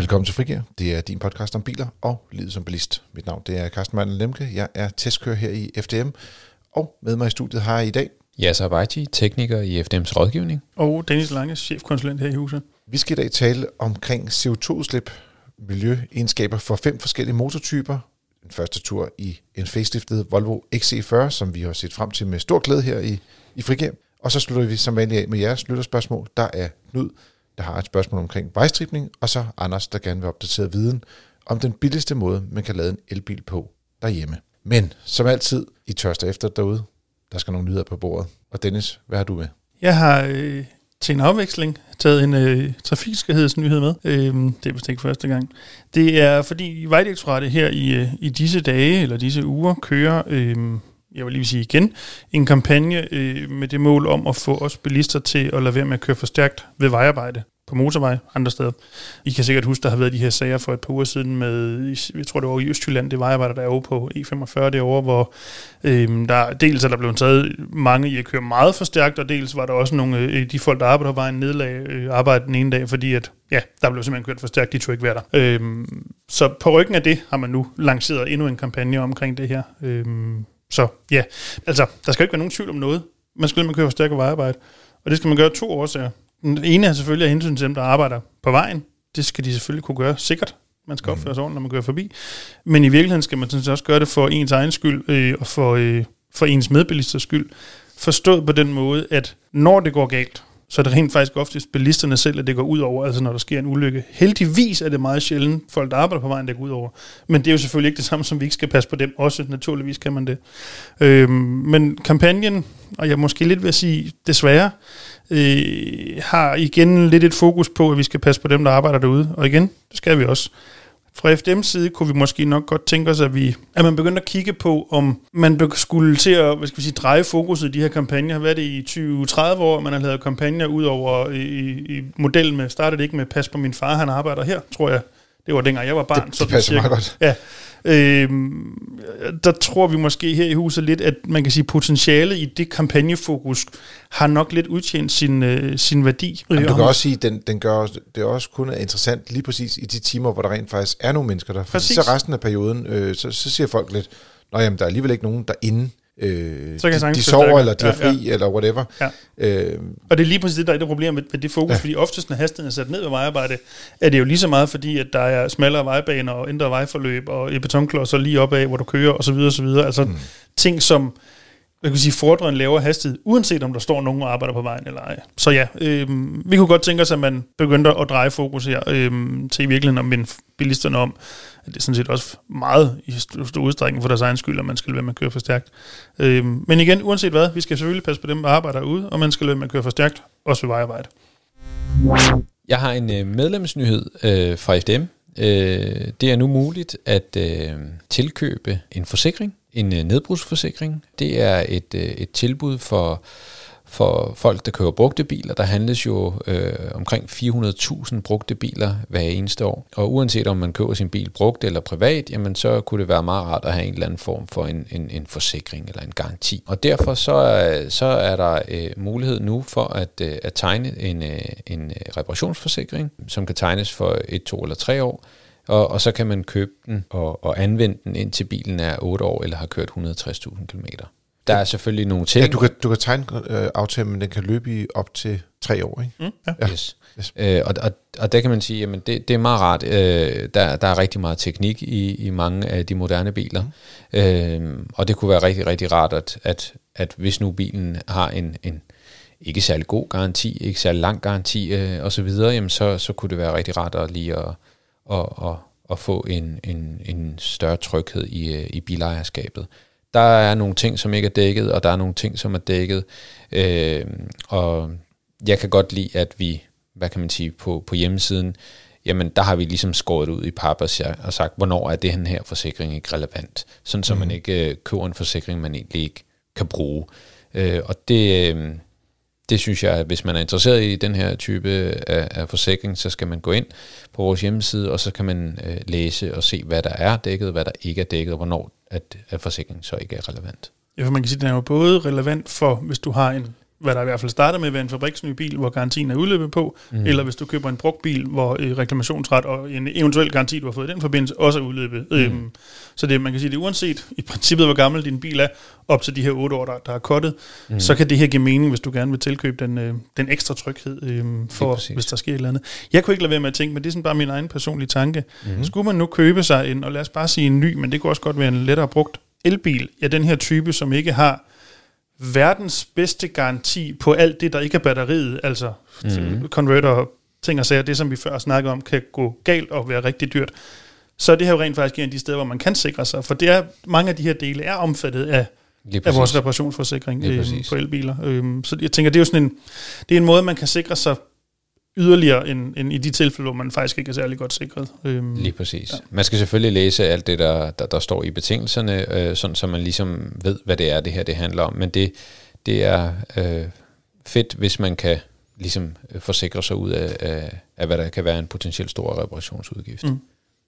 Velkommen til Frigir. Det er din podcast om biler og livet som bilist. Mit navn det er Carsten Mandel Lemke. Jeg er testkører her i FDM. Og med mig i studiet har jeg i dag... Yasser Abaiti, tekniker i FDM's rådgivning. Og Dennis Lange, chefkonsulent her i huset. Vi skal i dag tale omkring CO2-udslip, miljøegenskaber for fem forskellige motortyper. Den første tur i en faceliftet Volvo XC40, som vi har set frem til med stor glæde her i, i Frigir. Og så slutter vi som vanligt af med jeres lytterspørgsmål. Der er Knud, der har et spørgsmål omkring vejstribning, og så Anders, der gerne vil opdatere viden om den billigste måde, man kan lade en elbil på derhjemme. Men som altid, I tørster efter derude. Der skal nogle nyheder på bordet. Og Dennis, hvad har du med? Jeg har øh, til en afveksling taget en øh, trafiksikkerhedsnyhed med. Øh, det er vist ikke første gang. Det er fordi Vejdirektoratet her i, øh, i disse dage, eller disse uger, kører... Øh, jeg vil lige sige igen, en kampagne øh, med det mål om at få os bilister til at lade være med at køre for stærkt ved vejarbejde på motorvej andre steder. I kan sikkert huske, der har været de her sager for et par uger siden med, jeg tror det var i Østjylland, det vejarbejder, der er over på E45 derovre, hvor øhm, der dels er der blevet taget mange i at køre meget for stærkt, og dels var der også nogle af øh, de folk, der arbejder på vejen, nedlag øh, arbejde den ene dag, fordi at, ja, der blev simpelthen kørt for stærkt, de tog ikke være der. Øhm, så på ryggen af det har man nu lanceret endnu en kampagne omkring det her. Øhm, så ja, altså, der skal ikke være nogen tvivl om noget. Man skal man køre for stærkt vejarbejde. Og det skal man gøre to årsager. Den ene er selvfølgelig af hensyn til dem, der arbejder på vejen. Det skal de selvfølgelig kunne gøre sikkert. Man skal opføre sig ordentligt, når man kører forbi. Men i virkeligheden skal man sådan også gøre det for ens egen skyld øh, og for, øh, for ens medbilisters skyld. Forstået på den måde, at når det går galt, så er det rent faktisk oftest bilisterne selv, at det går ud over, altså når der sker en ulykke. Heldigvis er det meget sjældent folk, der arbejder på vejen, det går ud over. Men det er jo selvfølgelig ikke det samme, som vi ikke skal passe på dem også. Naturligvis kan man det. Øhm, men kampagnen, og jeg måske lidt vil sige desværre, øh, har igen lidt et fokus på, at vi skal passe på dem, der arbejder derude. Og igen, det skal vi også. Fra FDM's side kunne vi måske nok godt tænke os, at, vi, at man begyndte at kigge på, om man skulle til at hvad skal vi sige, dreje fokuset i de her kampagner. Hvad er det i 20-30 år, man har lavet kampagner ud over i, i modellen med, startede ikke med Pas på min far, han arbejder her, tror jeg. Det var dengang jeg var barn. Det, det passer meget godt. Ja, Øhm, der tror vi måske her i huset lidt, at man kan sige, potentialet i det kampagnefokus har nok lidt udtjent sin, øh, sin værdi. Jamen, du kan også sige, at den, den gør det er også kun er interessant lige præcis i de timer, hvor der rent faktisk er nogle mennesker der. Præcis. Så resten af perioden, øh, så, så siger folk lidt, Nå jamen, der er alligevel ikke nogen derinde, Øh, så kan de, de sover, eller de er fri, ja, ja. eller whatever. Ja. Øh, og det er lige præcis det, der er det problem med, med det fokus, ja. fordi oftest, når hastigheden er sat ned ved vejarbejde, er det jo lige så meget, fordi at der er smallere vejbaner og ændre vejforløb og et betonklodser lige op af, hvor du kører, osv. osv. Altså mm. ting, som jeg kan sige, fordrer en lavere hastighed, uanset om der står nogen og arbejder på vejen eller ej. Så ja, øh, vi kunne godt tænke os, at man begyndte at dreje fokus her øh, til i virkeligheden minde bilisterne om, det er sådan set også meget i stor udstrækning for deres egen skyld, at man skal være med at køre for stærkt. Øh, men igen, uanset hvad, vi skal selvfølgelig passe på dem, der arbejder ude, og man skal være med at køre for stærkt, også ved vejarbejde. Jeg har en øh, medlemsnyhed øh, fra FDM. Øh, det er nu muligt at øh, tilkøbe en forsikring en øh, nedbrugsforsikring. Det er et, øh, et tilbud for, for folk, der køber brugte biler. Der handles jo øh, omkring 400.000 brugte biler hver eneste år. Og uanset om man køber sin bil brugt eller privat, jamen så kunne det være meget rart at have en eller anden form for en, en, en forsikring eller en garanti. Og derfor så er, så er der øh, mulighed nu for at, øh, at tegne en, øh, en reparationsforsikring, som kan tegnes for et, to eller tre år og, og så kan man købe den og, og anvende den indtil bilen er 8 år eller har kørt 160.000 km. Der er selvfølgelig nogle ting. Ja, du kan, du kan tegne øh, aftalen, men den kan løbe i op til tre år, ikke? Mm, ja. Yes. yes. Øh, og, og, og der kan man sige, at det, det er meget rart. Øh, der, der er rigtig meget teknik i, i mange af de moderne biler. Mm. Øh, og det kunne være rigtig, rigtig rart, at, at, at hvis nu bilen har en, en ikke særlig god garanti, ikke særlig lang garanti øh, osv., jamen så, så kunne det være rigtig rart at lige at og, og, og få en, en, en større tryghed i, øh, i bilejerskabet. Der er nogle ting, som ikke er dækket, og der er nogle ting, som er dækket. Øh, og jeg kan godt lide, at vi, hvad kan man sige, på, på hjemmesiden, jamen der har vi ligesom skåret ud i pap og sagt, hvornår er det her forsikring ikke relevant, sådan så mm. man mhm. ikke øh, køber en forsikring, man egentlig ikke kan bruge. Øh, og det, øh, det synes jeg, at hvis man er interesseret i den her type af, af forsikring, så skal man gå ind på vores hjemmeside, og så kan man øh, læse og se, hvad der er dækket, hvad der ikke er dækket, og hvornår at, at forsikringen så ikke er relevant. Ja, for man kan sige, at den er jo både relevant for, hvis du har en hvad der i hvert fald starter med at være en fabriksny bil, hvor garantien er udløbet på, mm. eller hvis du køber en brugt bil, hvor øh, reklamationsret og en eventuel garanti, du har fået i den forbindelse, også er udløbet. Mm. Øhm, så det, man kan sige, det er uanset i princippet, hvor gammel din bil er, op til de her otte år, der, der er kottet, mm. så kan det her give mening, hvis du gerne vil tilkøbe den, øh, den ekstra tryghed, øh, for hvis der sker et eller andet. Jeg kunne ikke lade være med at tænke, men det er sådan bare min egen personlige tanke. Mm. Skulle man nu købe sig en, og lad os bare sige en ny, men det kunne også godt være en lettere brugt elbil, ja, den her type, som ikke har verdens bedste garanti på alt det, der ikke er batteriet, altså mm. converter, ting og sager, det som vi før snakkede om, kan gå galt og være rigtig dyrt, så er det her jo rent faktisk en af de steder, hvor man kan sikre sig, for det er, mange af de her dele er omfattet af, af vores reparationsforsikring øh, på elbiler. Øh, så jeg tænker, det er jo sådan en, det er en måde, man kan sikre sig yderligere end, end i de tilfælde, hvor man faktisk ikke er særlig godt sikret. Øhm, Lige præcis. Ja. Man skal selvfølgelig læse alt det, der, der, der står i betingelserne, øh, sådan så man ligesom ved, hvad det er, det her det handler om. Men det, det er øh, fedt, hvis man kan ligesom øh, forsikre sig ud af, af, af, hvad der kan være en potentielt stor reparationsudgift. Mm.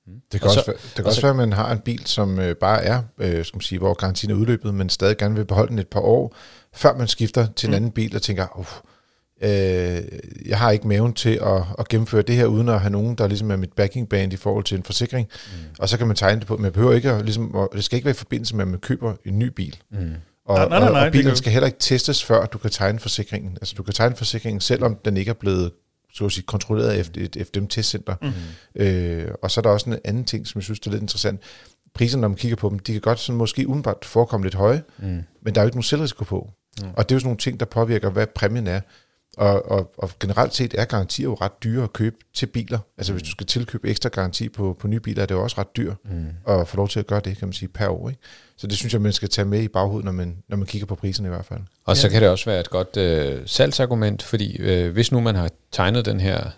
Mm. Det kan, også, så, det kan også være, at man har en bil, som øh, bare er, øh, skal man sige, hvor garantien er udløbet, men stadig gerne vil beholde den et par år, før man skifter til en mm. anden bil og tænker, uh, øh, jeg har ikke maven til at, at gennemføre det her, uden at have nogen, der ligesom er mit backing band i forhold til en forsikring. Mm. Og så kan man tegne det på, men jeg behøver ikke at, ligesom, at, det skal ikke være i forbindelse med, at man køber en ny bil. Mm. Og, nej, nej, nej, og, og bilen skal heller ikke testes, før du kan tegne forsikringen. Altså du kan tegne forsikringen, selvom den ikke er blevet så at sige, kontrolleret af et FDM-testcenter. Mm. Øh, og så er der også en anden ting, som jeg synes er lidt interessant. Priserne, når man kigger på dem, de kan godt sådan måske udenbart forekomme lidt høje, mm. men der er jo ikke nogen selvrisiko på. Mm. Og det er jo sådan nogle ting, der påvirker, hvad præmien er. Og, og, og generelt set er garantier jo ret dyre at købe til biler. Altså mm. hvis du skal tilkøbe ekstra garanti på, på nye biler, er det jo også ret dyrt mm. at få lov til at gøre det, kan man sige, per år. Ikke? Så det synes jeg, man skal tage med i baghovedet, når man, når man kigger på priserne i hvert fald. Og så kan det også være et godt øh, salgsargument, fordi øh, hvis nu man har tegnet den her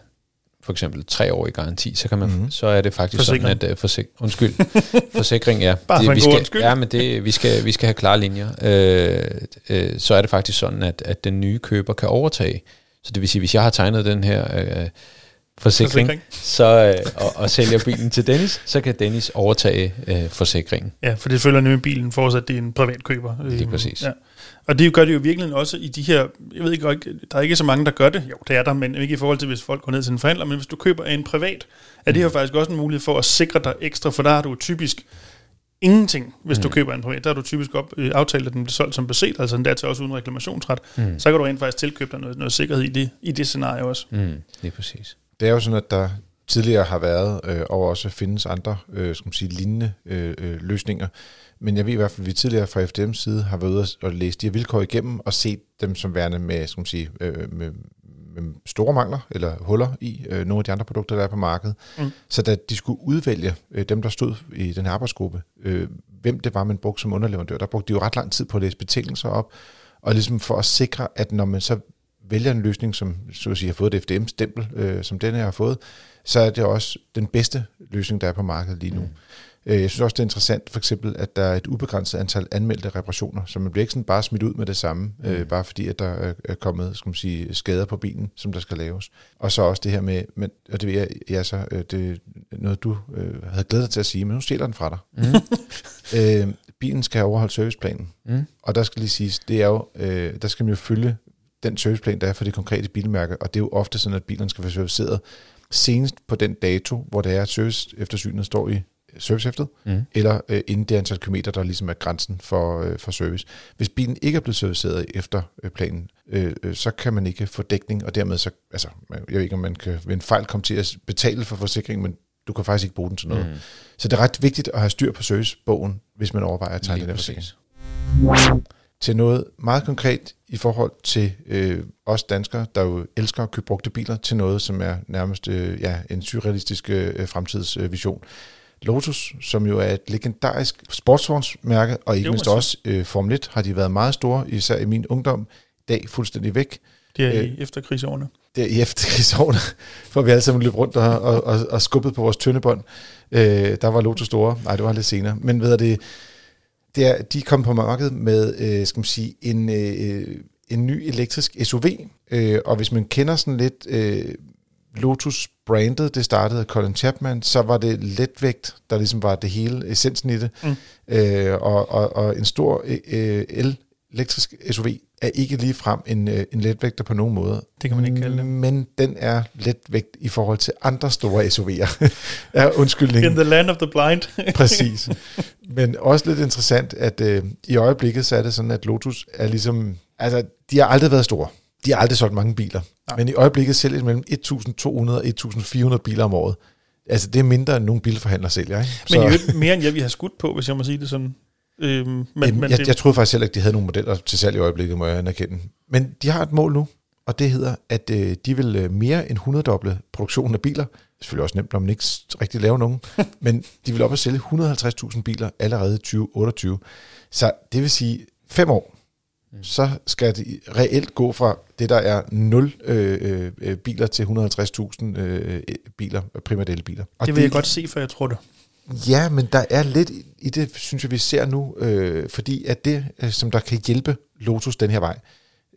for eksempel tre år i garanti, så kan man mm-hmm. så er det faktisk forsikring. sådan at uh, forsik, undskyld, forsikring ja. Bare det, vi skal, undskyld. Ja, men det vi skal vi skal have klare linjer. Øh, øh, så er det faktisk sådan at at den nye køber kan overtage. Så det vil sige hvis jeg har tegnet den her øh, forsikring, forsikring. Så, øh, og, og sælger bilen til Dennis, så kan Dennis overtage øh, forsikringen. Ja, for det følger nemlig bilen fortsat, det er en privat køber. Det er præcis. Ja. Og det gør det jo virkelig også i de her, jeg ved ikke, der er ikke så mange, der gør det. Jo, det er der, men ikke i forhold til, hvis folk går ned til en forhandler, men hvis du køber en privat, er det jo faktisk også en mulighed for at sikre dig ekstra, for der har du typisk ingenting, hvis mm. du køber en privat. Der har du typisk op, øh, aftalt, at den bliver solgt som beset, altså den der til også uden reklamationsret. Mm. Så kan du rent faktisk tilkøbe dig noget, noget sikkerhed i det, i det scenarie også. Mm. Det er præcis. Det er jo sådan, at der tidligere har været, øh, og også findes andre øh, skal man sige, lignende øh, øh, løsninger. Men jeg ved i hvert fald, at vi tidligere fra FDM's side har været ude og læst de her vilkår igennem, og set dem som værende med, skal man sige, øh, med, med store mangler eller huller i øh, nogle af de andre produkter, der er på markedet. Mm. Så da de skulle udvælge øh, dem, der stod i den her arbejdsgruppe, øh, hvem det var, man brugte som underleverandør, der brugte de jo ret lang tid på at læse betingelser op, og ligesom for at sikre, at når man så vælger en løsning, som så at sige, har fået et FDM-stempel, øh, som denne her har fået, så er det også den bedste løsning, der er på markedet lige nu. Mm. Øh, jeg synes også, det er interessant for eksempel, at der er et ubegrænset antal anmeldte reparationer, så man bliver ikke sådan bare smidt ud med det samme, mm. øh, bare fordi at der er kommet skal man sige, skader på bilen, som der skal laves. Og så også det her med, men, og det, er, ja, så, øh, det er noget, du øh, havde glædet dig til at sige, men nu stjæler den fra dig. Mm. øh, bilen skal have overholdt serviceplanen, mm. og der skal lige siges, det er jo, øh, der skal man jo følge den serviceplan, der er for det konkrete bilmærke, og det er jo ofte sådan, at bilerne skal være serviceret senest på den dato, hvor det er, at service eftersynet står i servicehæftet, mm. eller øh, inden det antal kilometer, der ligesom er grænsen for, øh, for service. Hvis bilen ikke er blevet serviceret efter øh, planen, øh, øh, så kan man ikke få dækning, og dermed så, altså, jeg ved ikke, om man kan ved en fejl komme til at betale for forsikringen, men du kan faktisk ikke bruge den til noget. Mm. Så det er ret vigtigt at have styr på servicebogen, hvis man overvejer at tegne den forsikring. Til noget meget konkret i forhold til øh, os danskere, der jo elsker at købe brugte biler, til noget, som er nærmest øh, ja, en surrealistisk øh, fremtidsvision. Øh, Lotus, som jo er et legendarisk sportsvognsmærke, og ikke mindst også øh, Formel 1 har de været meget store, især i min ungdom, dag fuldstændig væk. Det er i øh, efterkrigsårene. Det er i efterkrigsårene, for vi alle sammen løb rundt og, og, og, og skubbet på vores tyndebånd. Øh, der var Lotus store. Nej, det var lidt senere. Men ved det, det er, de kom på markedet med, øh, skal man sige, en, øh, en ny elektrisk SUV. Øh, og hvis man kender sådan lidt øh, Lotus brandet, det startede af Colin Chapman, så var det letvægt, der ligesom var det hele, essensen i det. Mm. Øh, og, og, og en stor øh, el elektrisk SUV er ikke lige frem en, øh, en letvægter på nogen måde. Det kan man ikke kalde det. Men den er letvægt i forhold til andre store SUV'er. er undskyldningen. In the land of the blind. Præcis. Men også lidt interessant, at øh, i øjeblikket så er det sådan, at Lotus er ligesom... Altså, de har aldrig været store. De har aldrig solgt mange biler. Nej. Men i øjeblikket sælger de mellem 1.200 og 1.400 biler om året. Altså, det er mindre end nogle bilforhandlere sælger, ikke? Men så, jo mere end jeg vi har skudt på, hvis jeg må sige det sådan. Øhm, men, men jeg, det, jeg troede faktisk heller ikke, de havde nogle modeller til salg i øjeblikket, må jeg anerkende. Men de har et mål nu, og det hedder, at øh, de vil øh, mere end 100 doble produktionen af biler. Det er selvfølgelig også nemt, når man ikke rigtig laver nogen. men de vil op at sælge 150.000 biler allerede i 2028. Så det vil sige, fem år, mm. så skal de reelt gå fra det, der er 0 øh, øh, biler til 150.000 øh, biler, primært elbiler. Og det vil det, jeg godt se, for jeg tror det. Ja, men der er lidt i det, synes jeg, vi ser nu, øh, fordi at det, øh, som der kan hjælpe Lotus den her vej,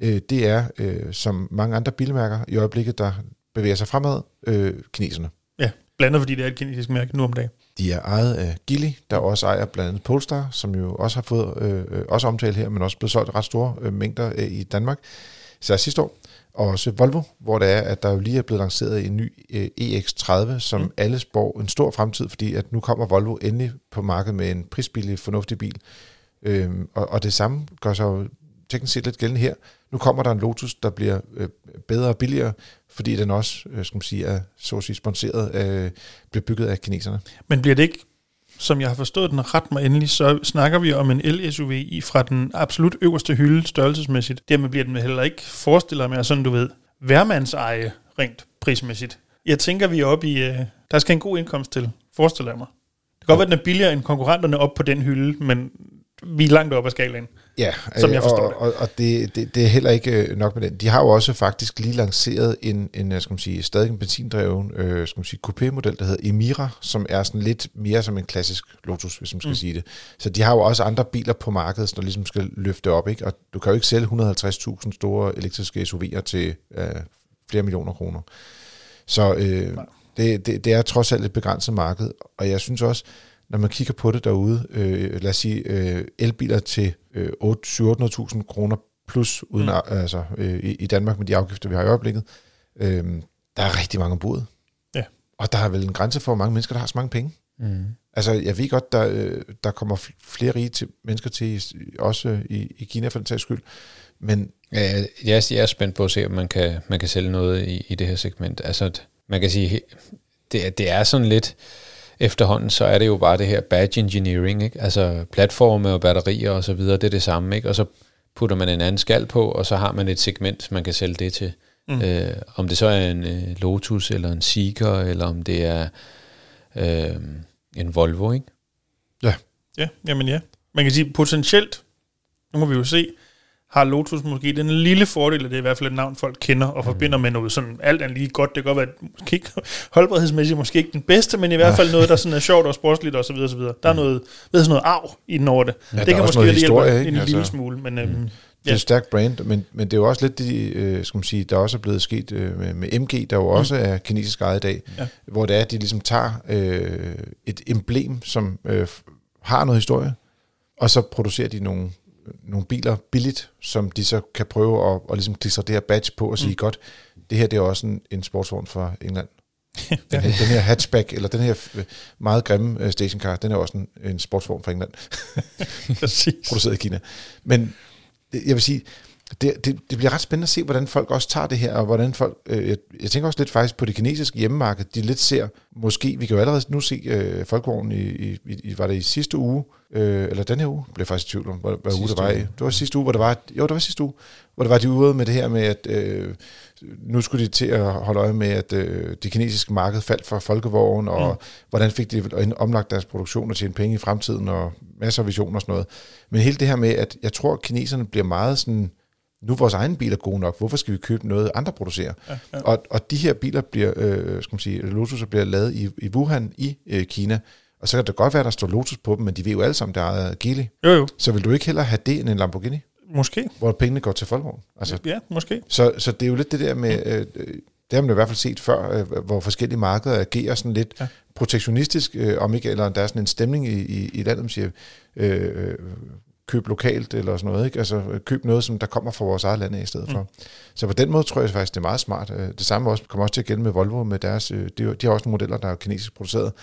øh, det er, øh, som mange andre bilmærker i øjeblikket, der bevæger sig fremad, øh, kineserne. Ja, blandt andet fordi det er et kinesisk mærke nu om dagen. De er ejet af Gilly, der også ejer blandt andet Polestar, som jo også har fået, øh, øh også omtalt her, men også blevet solgt ret store øh, mængder øh, i Danmark. Så sidste år, og også Volvo, hvor det er, at der jo lige er blevet lanceret en ny øh, EX30, som mm. alle spår en stor fremtid, fordi at nu kommer Volvo endelig på markedet med en prisbillig, fornuftig bil. Øhm, og, og det samme gør sig jo teknisk set lidt gældende her. Nu kommer der en Lotus, der bliver øh, bedre og billigere, fordi den også, øh, skal man sige, er så at sige sponsoreret, øh, bliver bygget af kineserne. Men bliver det ikke som jeg har forstået den ret mig endelig, så snakker vi om en el-SUV i fra den absolut øverste hylde størrelsesmæssigt. Dermed bliver den heller ikke, forestiller mig sådan du ved, værmandseje rent prismæssigt. Jeg tænker, vi er oppe i, uh, der skal en god indkomst til, forestiller jeg mig. Det kan godt være, at den er billigere end konkurrenterne op på den hylde, men vi er langt oppe af skalaen. Ja, som jeg forstår og, det. Og, og det, det, det er heller ikke øh, nok med den. De har jo også faktisk lige lanceret en, en øh, skal man sige, stadig en benzindreven øh, skal man sige, coupé-model, der hedder Emira, som er sådan lidt mere som en klassisk Lotus, hvis man skal mm. sige det. Så de har jo også andre biler på markedet, der ligesom skal løfte op, ikke? og du kan jo ikke sælge 150.000 store elektriske SUV'er til øh, flere millioner kroner. Så øh, det, det, det er trods alt et begrænset marked, og jeg synes også, når man kigger på det derude, øh, lad os sige øh, elbiler til øh, 700.000 kroner plus uden mm. altså, øh, i, i Danmark med de afgifter, vi har i øjeblikket, øh, der er rigtig mange bud. Ja. Og der er vel en grænse for, hvor mange mennesker, der har så mange penge. Mm. Altså, jeg ved godt, der, øh, der kommer flere rige til, mennesker til, også i, i Kina for den sags skyld, men... Ja, jeg, jeg er spændt på at se, om man kan, man kan sælge noget i, i det her segment. Altså, man kan sige, det, det er sådan lidt efterhånden, så er det jo bare det her badge engineering, ikke? altså platforme og batterier og så videre, det er det samme, ikke? og så putter man en anden skal på, og så har man et segment, man kan sælge det til. Mm. Øh, om det så er en øh, Lotus, eller en Seeker, eller om det er øh, en Volvo, ikke? Ja. Ja, jamen ja. Man kan sige potentielt, nu må vi jo se, har Lotus måske den lille fordel, at det er i hvert fald et navn, folk kender og mm. forbinder med noget sådan alt andet lige godt. Det kan godt være, måske ikke, holdbarhedsmæssigt måske ikke den bedste, men i hvert fald noget, der sådan er sjovt og sportsligt og så videre, så videre. Der er mm. noget, ved sådan noget arv i den over det. Ja, det kan måske lige historie, hjælpe ikke? en altså, lille smule, men... Øhm, mm. Det er et stærkt brand, men, men det er jo også lidt det, øh, skal man sige, der også er blevet sket øh, med, med MG, der jo mm. også er kinesisk ejet i dag, ja. hvor det er, at de ligesom tager øh, et emblem, som øh, har noget historie, og så producerer de nogle nogle biler billigt, som de så kan prøve at, at ligesom klistre det her badge på og sige, mm. godt, det her det er også en, en sportsvogn fra England. Den her, den her hatchback, eller den her meget grimme uh, stationcar, den er også en, en sportsvogn fra England. Produceret i Kina. Men jeg vil sige, det, det, det bliver ret spændende at se, hvordan folk også tager det her, og hvordan folk, øh, jeg, jeg tænker også lidt faktisk på det kinesiske hjemmemarked, de lidt ser, måske, vi kan jo allerede nu se øh, folkevognen i, i, i, var det i sidste uge, øh, eller den her uge, blev jeg faktisk i tvivl om, hvad, hvad uge det var i. Det var sidste uge, hvor det var, jo, det var sidste uge, hvor det var de ude med det her med, at øh, nu skulle de til at holde øje med, at øh, det kinesiske marked faldt for folkevognen, og mm. hvordan fik de omlagt deres produktion og tjene penge i fremtiden, og masser af visioner og sådan noget. Men hele det her med, at jeg tror, at kineserne bliver meget sådan, nu vores egen bil er god nok, hvorfor skal vi købe noget, andre producerer? Ja, ja. Og, og de her biler bliver, øh, skal man sige, Lotus bliver lavet i, i Wuhan i øh, Kina, og så kan det godt være, at der står Lotus på dem, men de ved jo alle sammen, der er Geely. Jo, jo. Så vil du ikke heller have det end en Lamborghini? Måske. Hvor pengene går til folkevogn. Altså, ja, måske. Så, så det er jo lidt det der med, øh, det har man i hvert fald set før, øh, hvor forskellige markeder agerer sådan lidt ja. protektionistisk, øh, om ikke, eller der er sådan en stemning i, i, i landet, man siger, øh, køb lokalt eller sådan noget. Ikke? Altså køb noget, som der kommer fra vores eget land i stedet for. Mm. Så på den måde tror jeg faktisk, det er meget smart. Øh, det samme også, kommer også til at gælde med Volvo med deres, øh, de, de har også nogle modeller, der er kinesisk produceret.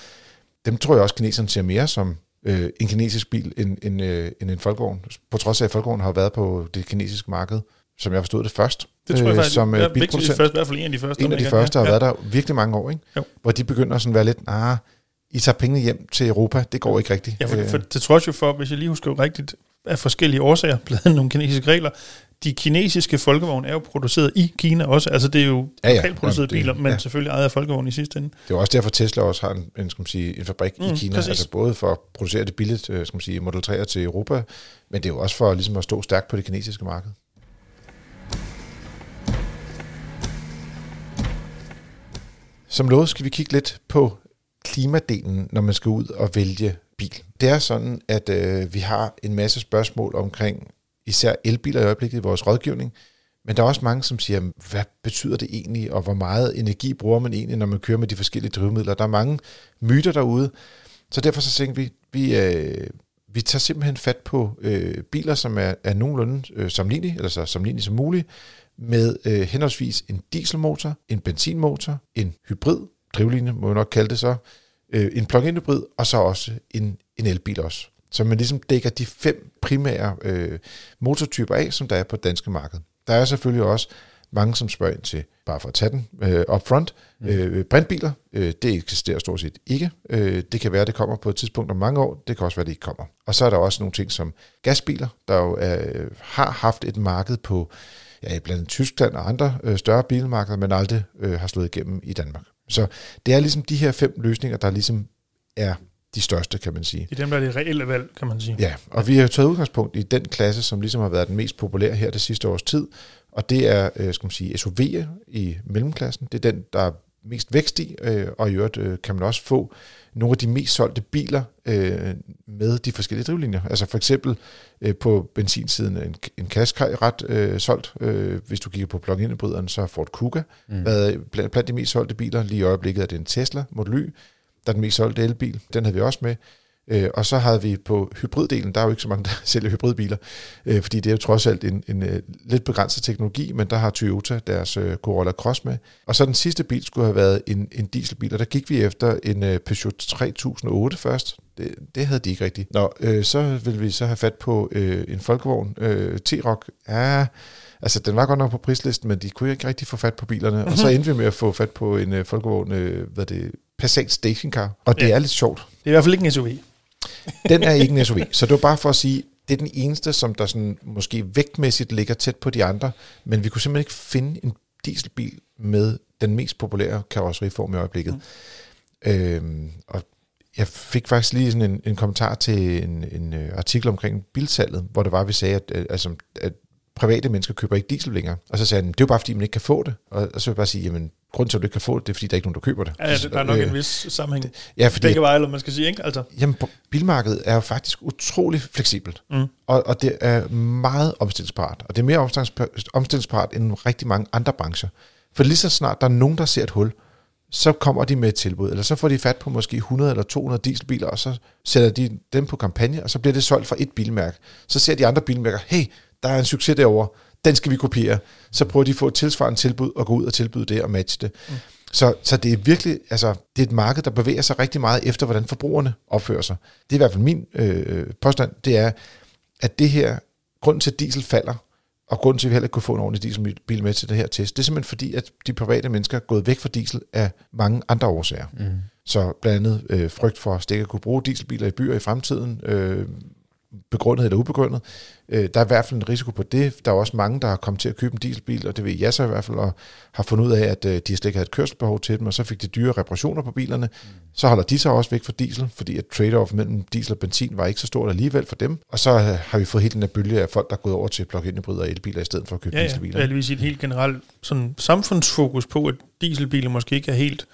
Dem tror jeg også, kineserne ser mere som øh, en kinesisk bil end, end, øh, end en folkevogn. På trods af, at folkevogn har været på det kinesiske marked, som jeg forstod det først. Det tror jeg øh, faktisk, som, øh, ja, vigtigt, bilproducent. først, i hvert fald en af de første. En af de der første har ja. været der virkelig mange år, ikke? Jo. hvor de begynder sådan at være lidt, ah, I tager pengene hjem til Europa, det går ikke rigtigt. Ja, for, Øh, for det trods jo for, hvis jeg lige husker rigtigt, af forskellige årsager, blandt andet nogle kinesiske regler, de kinesiske folkevogne er jo produceret i Kina også. Altså det er jo Ja, ja, ja. ja. lokalt producerede det- biler, men ja. selvfølgelig ejet af folkevogne i sidste ende. Det er også derfor, Tesla også har en, en, skal man sige, en fabrik mm, i Kina, præcis. altså både for at producere det billigt, øh, skal man sige, Model 3 til Europa, men det er jo også for ligesom at stå stærkt på det kinesiske marked. Som lovet skal vi kigge lidt på klimadelen, når man skal ud og vælge bil. Det er sådan, at øh, vi har en masse spørgsmål omkring især elbiler i øjeblikket i vores rådgivning, men der er også mange, som siger, hvad betyder det egentlig, og hvor meget energi bruger man egentlig, når man kører med de forskellige drivmidler. Der er mange myter derude, så derfor så tænker vi, vi, øh, vi tager simpelthen fat på øh, biler, som er, er nogenlunde øh, sammenlignelige, eller så sammenlignelige som muligt, med øh, henholdsvis en dieselmotor, en benzinmotor, en hybrid, drivlinje må man nok kalde det så, øh, en plug-in hybrid, og så også en, en elbil også. Så man ligesom dækker de fem primære øh, motortyper af, som der er på det danske marked. Der er selvfølgelig også mange, som spørger ind til, bare for at tage den øh, upfront, øh, brintbiler, øh, det eksisterer stort set ikke. Øh, det kan være, at det kommer på et tidspunkt om mange år, det kan også være, at det ikke kommer. Og så er der også nogle ting som gasbiler, der jo er, har haft et marked på ja, blandt andet Tyskland og andre øh, større bilmarkeder, men aldrig øh, har slået igennem i Danmark. Så det er ligesom de her fem løsninger, der ligesom er de største, kan man sige. Det er dem, der er det reelle valg, kan man sige. Ja, og vi har taget udgangspunkt i den klasse, som ligesom har været den mest populære her det sidste års tid, og det er, øh, skal man sige, SUV'er i mellemklassen. Det er den, der er mest vækst i, øh, og i øvrigt øh, kan man også få nogle af de mest solgte biler øh, med de forskellige drivlinjer. Altså for eksempel øh, på benzinsiden en, en Qashqai ret øh, solgt. Øh, hvis du kigger på plug-in hybrideren, så er Ford Kuga mm. været blandt, blandt de mest solgte biler. Lige i øjeblikket er det en Tesla Model Y, der er den mest solgte elbil. Den havde vi også med. Øh, og så havde vi på hybriddelen, der er jo ikke så mange, der sælger hybridbiler, øh, fordi det er jo trods alt en, en øh, lidt begrænset teknologi, men der har Toyota deres øh, Corolla Cross med. Og så den sidste bil skulle have været en, en dieselbil, og der gik vi efter en øh, Peugeot 3008 først. Det, det havde de ikke rigtigt. Nå, øh, så ville vi så have fat på øh, en folkevogn, øh, T-Roc. Ja, altså den var godt nok på prislisten, men de kunne ikke rigtig få fat på bilerne. Og så endte vi med at få fat på en øh, folkevogn, øh, hvad det Passat stationcar. Og det Ja. er lidt sjovt. Det er i hvert fald ikke en SUV. Den er ikke en SUV. Så det var bare for at sige, det er den eneste, som der sådan måske vægtmæssigt ligger tæt på de andre, men vi kunne simpelthen ikke finde en dieselbil med den mest populære karosseriform i øjeblikket. Mm. Øhm, og jeg fik faktisk lige sådan en, en kommentar til en, en øh, artikel omkring bilsalget, hvor det var, vi sagde, at, at, altså, at private mennesker køber ikke diesel længere. Og så sagde han, det er jo bare, fordi man ikke kan få det. Og, og så vil jeg bare sige, jamen, grunden til, at du ikke kan få det, det er, fordi der er ikke nogen, der køber det. Ja, det, der er nok Øh, en vis sammenhæng. Ja, fordi Begge veje, eller man skal sige, ikke? Altså, Jamen, bilmarkedet er jo faktisk utrolig fleksibelt, Mm. og, og det er meget omstillingsparat, og det er mere omstillingspa- omstillingsparat end rigtig mange andre brancher. For lige så snart der er nogen, der ser et hul, så kommer de med et tilbud, eller så får de fat på måske 100 eller 200 dieselbiler, og så sætter de dem på kampagne, og så bliver det solgt fra et bilmærke. Så ser de andre bilmærker, hey, der er en succes derovre, den skal vi kopiere. Så prøver de at få et tilsvarende tilbud, og gå ud og tilbyde det og matche det. Mm. Så, så det er virkelig, altså, det er et marked, der bevæger sig rigtig meget efter, hvordan forbrugerne opfører sig. Det er i hvert fald min øh, påstand, det er, at det her, grund til, at diesel falder, og grunden til, at vi heller ikke kunne få en ordentlig dieselbil med til det her test, det er simpelthen fordi, at de private mennesker er gået væk fra diesel af mange andre årsager. Mm. Så blandt andet øh, frygt for, at ikke kunne bruge dieselbiler i byer i fremtiden, øh, begrundet eller ubegrundet. Øh, der er i hvert fald en risiko på det. Der er også mange, der har kommet til at købe en dieselbil, og det ved jeg så i hvert fald, og har fundet ud af, at øh, de slet ikke havde et kørselsbehov til dem, og så fik de dyre reparationer på bilerne. Mm. Så holder de sig også væk fra diesel, fordi at trade-off mellem diesel og benzin var ikke så stort alligevel for dem. Og så øh, har vi fået helt den der bølge af folk, der er gået over til plug-in hybrider og elbiler, i stedet for at købe ja, ja. dieselbiler. Jeg vil sige et helt generelt sådan, samfundsfokus på, at dieselbiler måske ikke er helt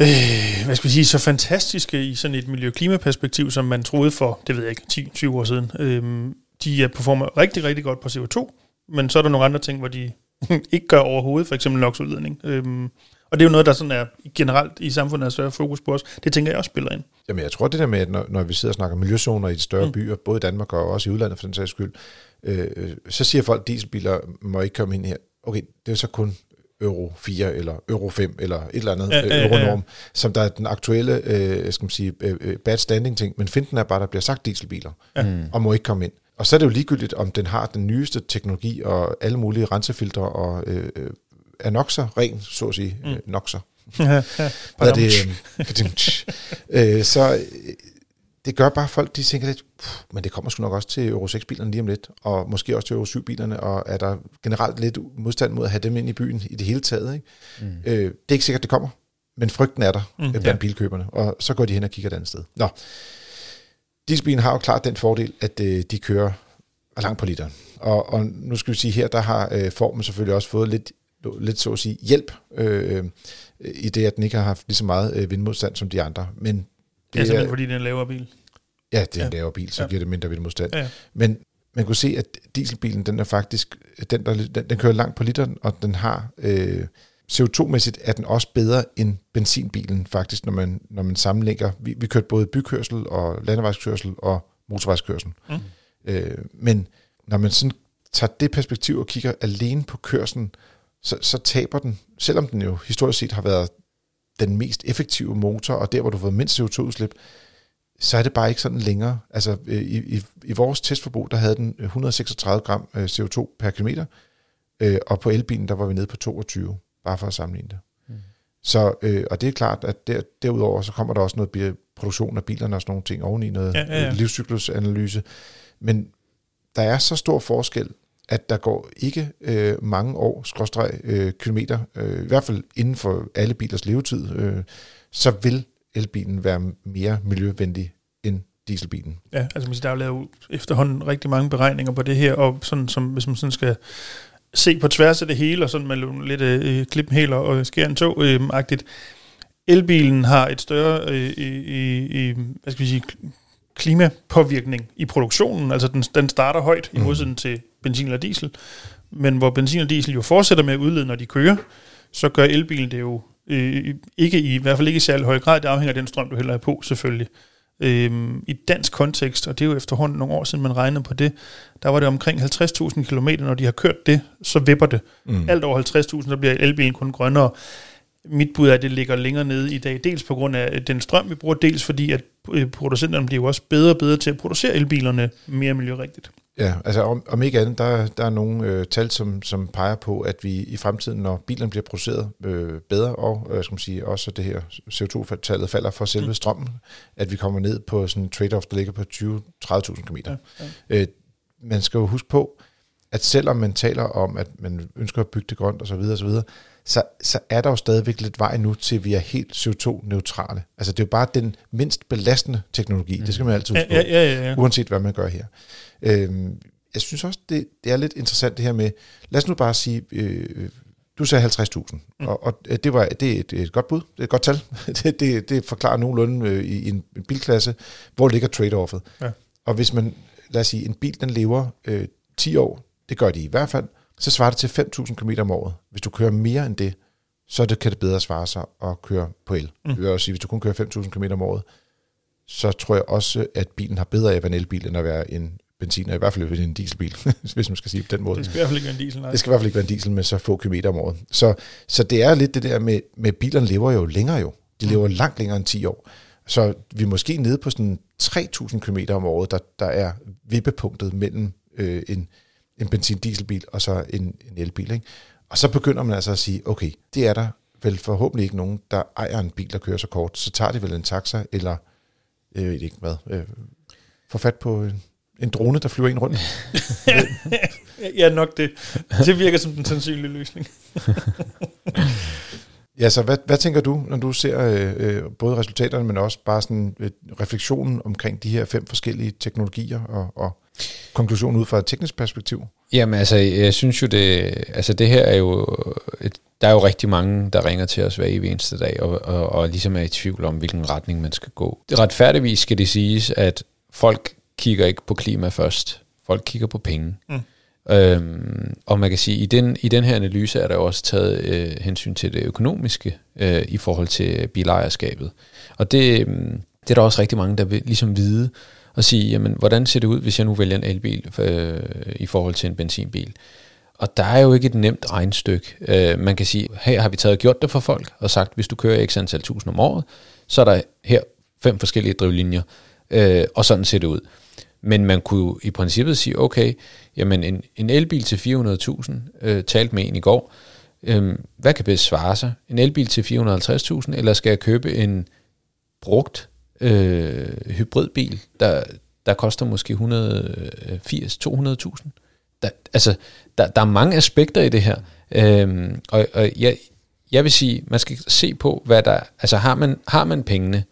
øh, hvad skal vi sige, så fantastiske i sådan et miljø-klimaperspektiv, som man troede for, det ved jeg ikke, 10-20 år siden. Øhm, de er performer rigtig, rigtig godt på CO2, men så er der nogle andre ting, hvor de ikke gør overhovedet, for eksempel NOx-udledning. Øhm, og Og det er jo noget, der sådan er generelt i samfundet er større fokus på os. Det tænker jeg også spiller ind. Jamen jeg tror det der med, at når, når vi sidder og snakker miljøzoner i de større mm. byer, både i Danmark og også i udlandet for den sags skyld, øh, så siger folk, at dieselbiler må ikke komme ind her. Okay, det er så kun euro 4 eller euro 5 eller et eller andet ja, ja, euronorm, ja, ja. som der er den aktuelle øh, skal man sige, øh, øh, bad standing ting, men finden er bare, at der bliver sagt dieselbiler, ja. Mm. og må ikke komme ind. Og så er det jo ligegyldigt, om den har den nyeste teknologi og alle mulige rensefiltre og øh, øh er nok så ren, så at sige, mm. øh, nok så. Hvad er det? Øh, øh, så det gør bare folk, de tænker lidt, men det kommer sgu nok også til Euro 6-bilerne lige om lidt, og måske også til Euro 7-bilerne, og er der generelt lidt modstand mod at have dem ind i byen i det hele taget. Ikke? Mm. Øh, det er ikke sikkert, det kommer, men frygten er der mm, blandt ja. bilkøberne, og så går de hen og kigger et andet sted. Nå, dieselbilen har jo klart den fordel, at øh, de kører langt på literen. Og, og nu skal vi sige her, der har øh, formen selvfølgelig også fået lidt, lidt så at sige hjælp, øh, i det, at den ikke har haft lige så meget øh, vindmodstand som de andre. Men det er simpelthen, fordi det er en lavere bil. Ja, det er ja. en lavere bil, så ja. giver det mindre vindmodstand. Ja. Men man kunne se, at dieselbilen, den er faktisk, den, der, den, den kører langt på literen, og den har, øh, CO2-mæssigt er den også bedre end benzinbilen faktisk, når man, når man sammenlægger. Vi, vi kørte både bykørsel og landevejskørsel og motorvejskørsel. Mm. Øh, men når man sådan tager det perspektiv og kigger alene på kørselen, så, så taber den, selvom den jo historisk set har været den mest effektive motor, og der, hvor du får mindst CO2-udslip, så er det bare ikke sådan længere. Altså øh, i, i, i vores testforbrug, der havde den 136 gram øh, CO2 per kilometer, øh, og på elbilen, der var vi nede på 22, bare for at sammenligne det. Mm. Så, øh, og det er klart, at der, derudover, så kommer der også noget produktion af bilerne og sådan nogle ting oveni, noget ja, ja, ja. livscyklusanalyse. Men der er så stor forskel at der går ikke øh, mange år, skråstreg, øh, kilometer, øh, i hvert fald inden for alle bilers levetid, øh, så vil elbilen være mere miljøvenlig end dieselbilen. Ja, altså man der er jo lavet efterhånden rigtig mange beregninger på det her, og sådan som hvis man sådan skal se på tværs af det hele, og sådan med lidt øh, øh helt og skære en tog-agtigt, øh, elbilen har et større øh, i, i, hvad skal vi sige, klimapåvirkning i produktionen. Altså den, den starter højt i mhm. modsætning til benzin eller diesel. Men hvor benzin og diesel jo fortsætter med at udlede, når de kører, så gør elbilen det jo øh, ikke i, i hvert fald ikke i særlig høj grad. Det afhænger af den strøm, du hælder på, selvfølgelig. Øhm, I dansk kontekst, og det er jo efterhånden nogle år siden, man regnede på det, der var det omkring 50.000 km, når de har kørt det, så vipper det. Mm. Alt over 50.000, så bliver elbilen kun grønnere. Mit bud er, at det ligger længere nede i dag, dels på grund af den strøm, vi bruger, dels fordi, at øh, producenterne bliver også bedre og bedre til at producere elbilerne mere miljørigtigt. Ja, altså om, om ikke andet, der, der er nogle øh, tal, som, som peger på, at vi i fremtiden, når bilerne bliver produceret øh, bedre, og øh, skal man sige, også det her CO2-tallet falder for selve mm. strømmen, at vi kommer ned på sådan en trade-off, der ligger på 20-30.000 km. Ja, ja. Øh, man skal jo huske på, at selvom man taler om, at man ønsker at bygge det grønt osv., osv., så, så er der jo stadigvæk lidt vej nu til, at vi er helt CO2-neutrale. Altså det er jo bare den mindst belastende teknologi, mm. det skal man altid huske ja, ja, ja, ja. uanset hvad man gør her. Øhm, jeg synes også, det, det er lidt interessant det her med, lad os nu bare sige, øh, du sagde 50.000, mm. og, og det, var, det er et, et godt bud, det er et godt tal. det, det, det forklarer nogenlunde øh, i en, en bilklasse, hvor ligger trade-offet. Ja. Og hvis man, lad os sige, en bil den lever øh, 10 år, det gør de i hvert fald, så svarer det til 5.000 km om året. Hvis du kører mere end det, så det, kan det bedre svare sig at køre på el. Mm. Det vil også sige, hvis du kun kører 5.000 km om året, så tror jeg også, at bilen har bedre af at være en elbil, end at være en benzin, og i hvert fald en dieselbil, hvis man skal sige på den måde. Det skal i hvert fald ikke være en diesel, nej. Det skal i hvert fald ikke være en diesel med så få kilometer om året. Så, så det er lidt det der med, med bilerne lever jo længere jo. De lever mm. langt længere end 10 år. Så vi er måske nede på sådan 3.000 km om året, der, der er vippepunktet mellem øh, en, en benzin-dieselbil og så en, en elbil. Ikke? Og så begynder man altså at sige, okay, det er der vel forhåbentlig ikke nogen, der ejer en bil, der kører så kort. Så tager de vel en taxa, eller jeg ved ikke hvad, øh, får fat på en, en drone, der flyver ind rundt. ja, nok det. Det virker som den sandsynlige løsning. ja, så hvad, hvad tænker du, når du ser øh, øh, både resultaterne, men også bare sådan øh, refleksionen omkring de her fem forskellige teknologier og, og konklusion ud fra et teknisk perspektiv? Jamen altså, jeg synes jo, det, altså det her er jo, et, der er jo rigtig mange, der ringer til os hver evig eneste dag, og, og, og ligesom er i tvivl om, hvilken retning man skal gå. Retfærdigvis skal det siges, at folk kigger ikke på klima først. Folk kigger på penge. Mm. Øhm, og man kan sige, at i den, i den her analyse er der også taget øh, hensyn til det økonomiske øh, i forhold til bilejerskabet. Og det, øh, det er der også rigtig mange, der vil ligesom vide og sige, jamen, hvordan ser det ud, hvis jeg nu vælger en elbil øh, i forhold til en benzinbil? Og der er jo ikke et nemt regnstykke. Øh, man kan sige, her har vi taget og gjort det for folk, og sagt, hvis du kører x antal tusind om året, så er der her fem forskellige drivlinjer, øh, og sådan ser det ud. Men man kunne i princippet sige, okay, jamen en, en elbil til 400.000, øh, talt med en i går, øh, hvad kan bedst svare sig? En elbil til 450.000, eller skal jeg købe en brugt øh, hybridbil, der, der koster måske 180-200.000? Øh, der, altså, der, der er mange aspekter i det her, øh, og, og jeg, jeg vil sige, man skal se på, hvad der, altså har man, har man pengene,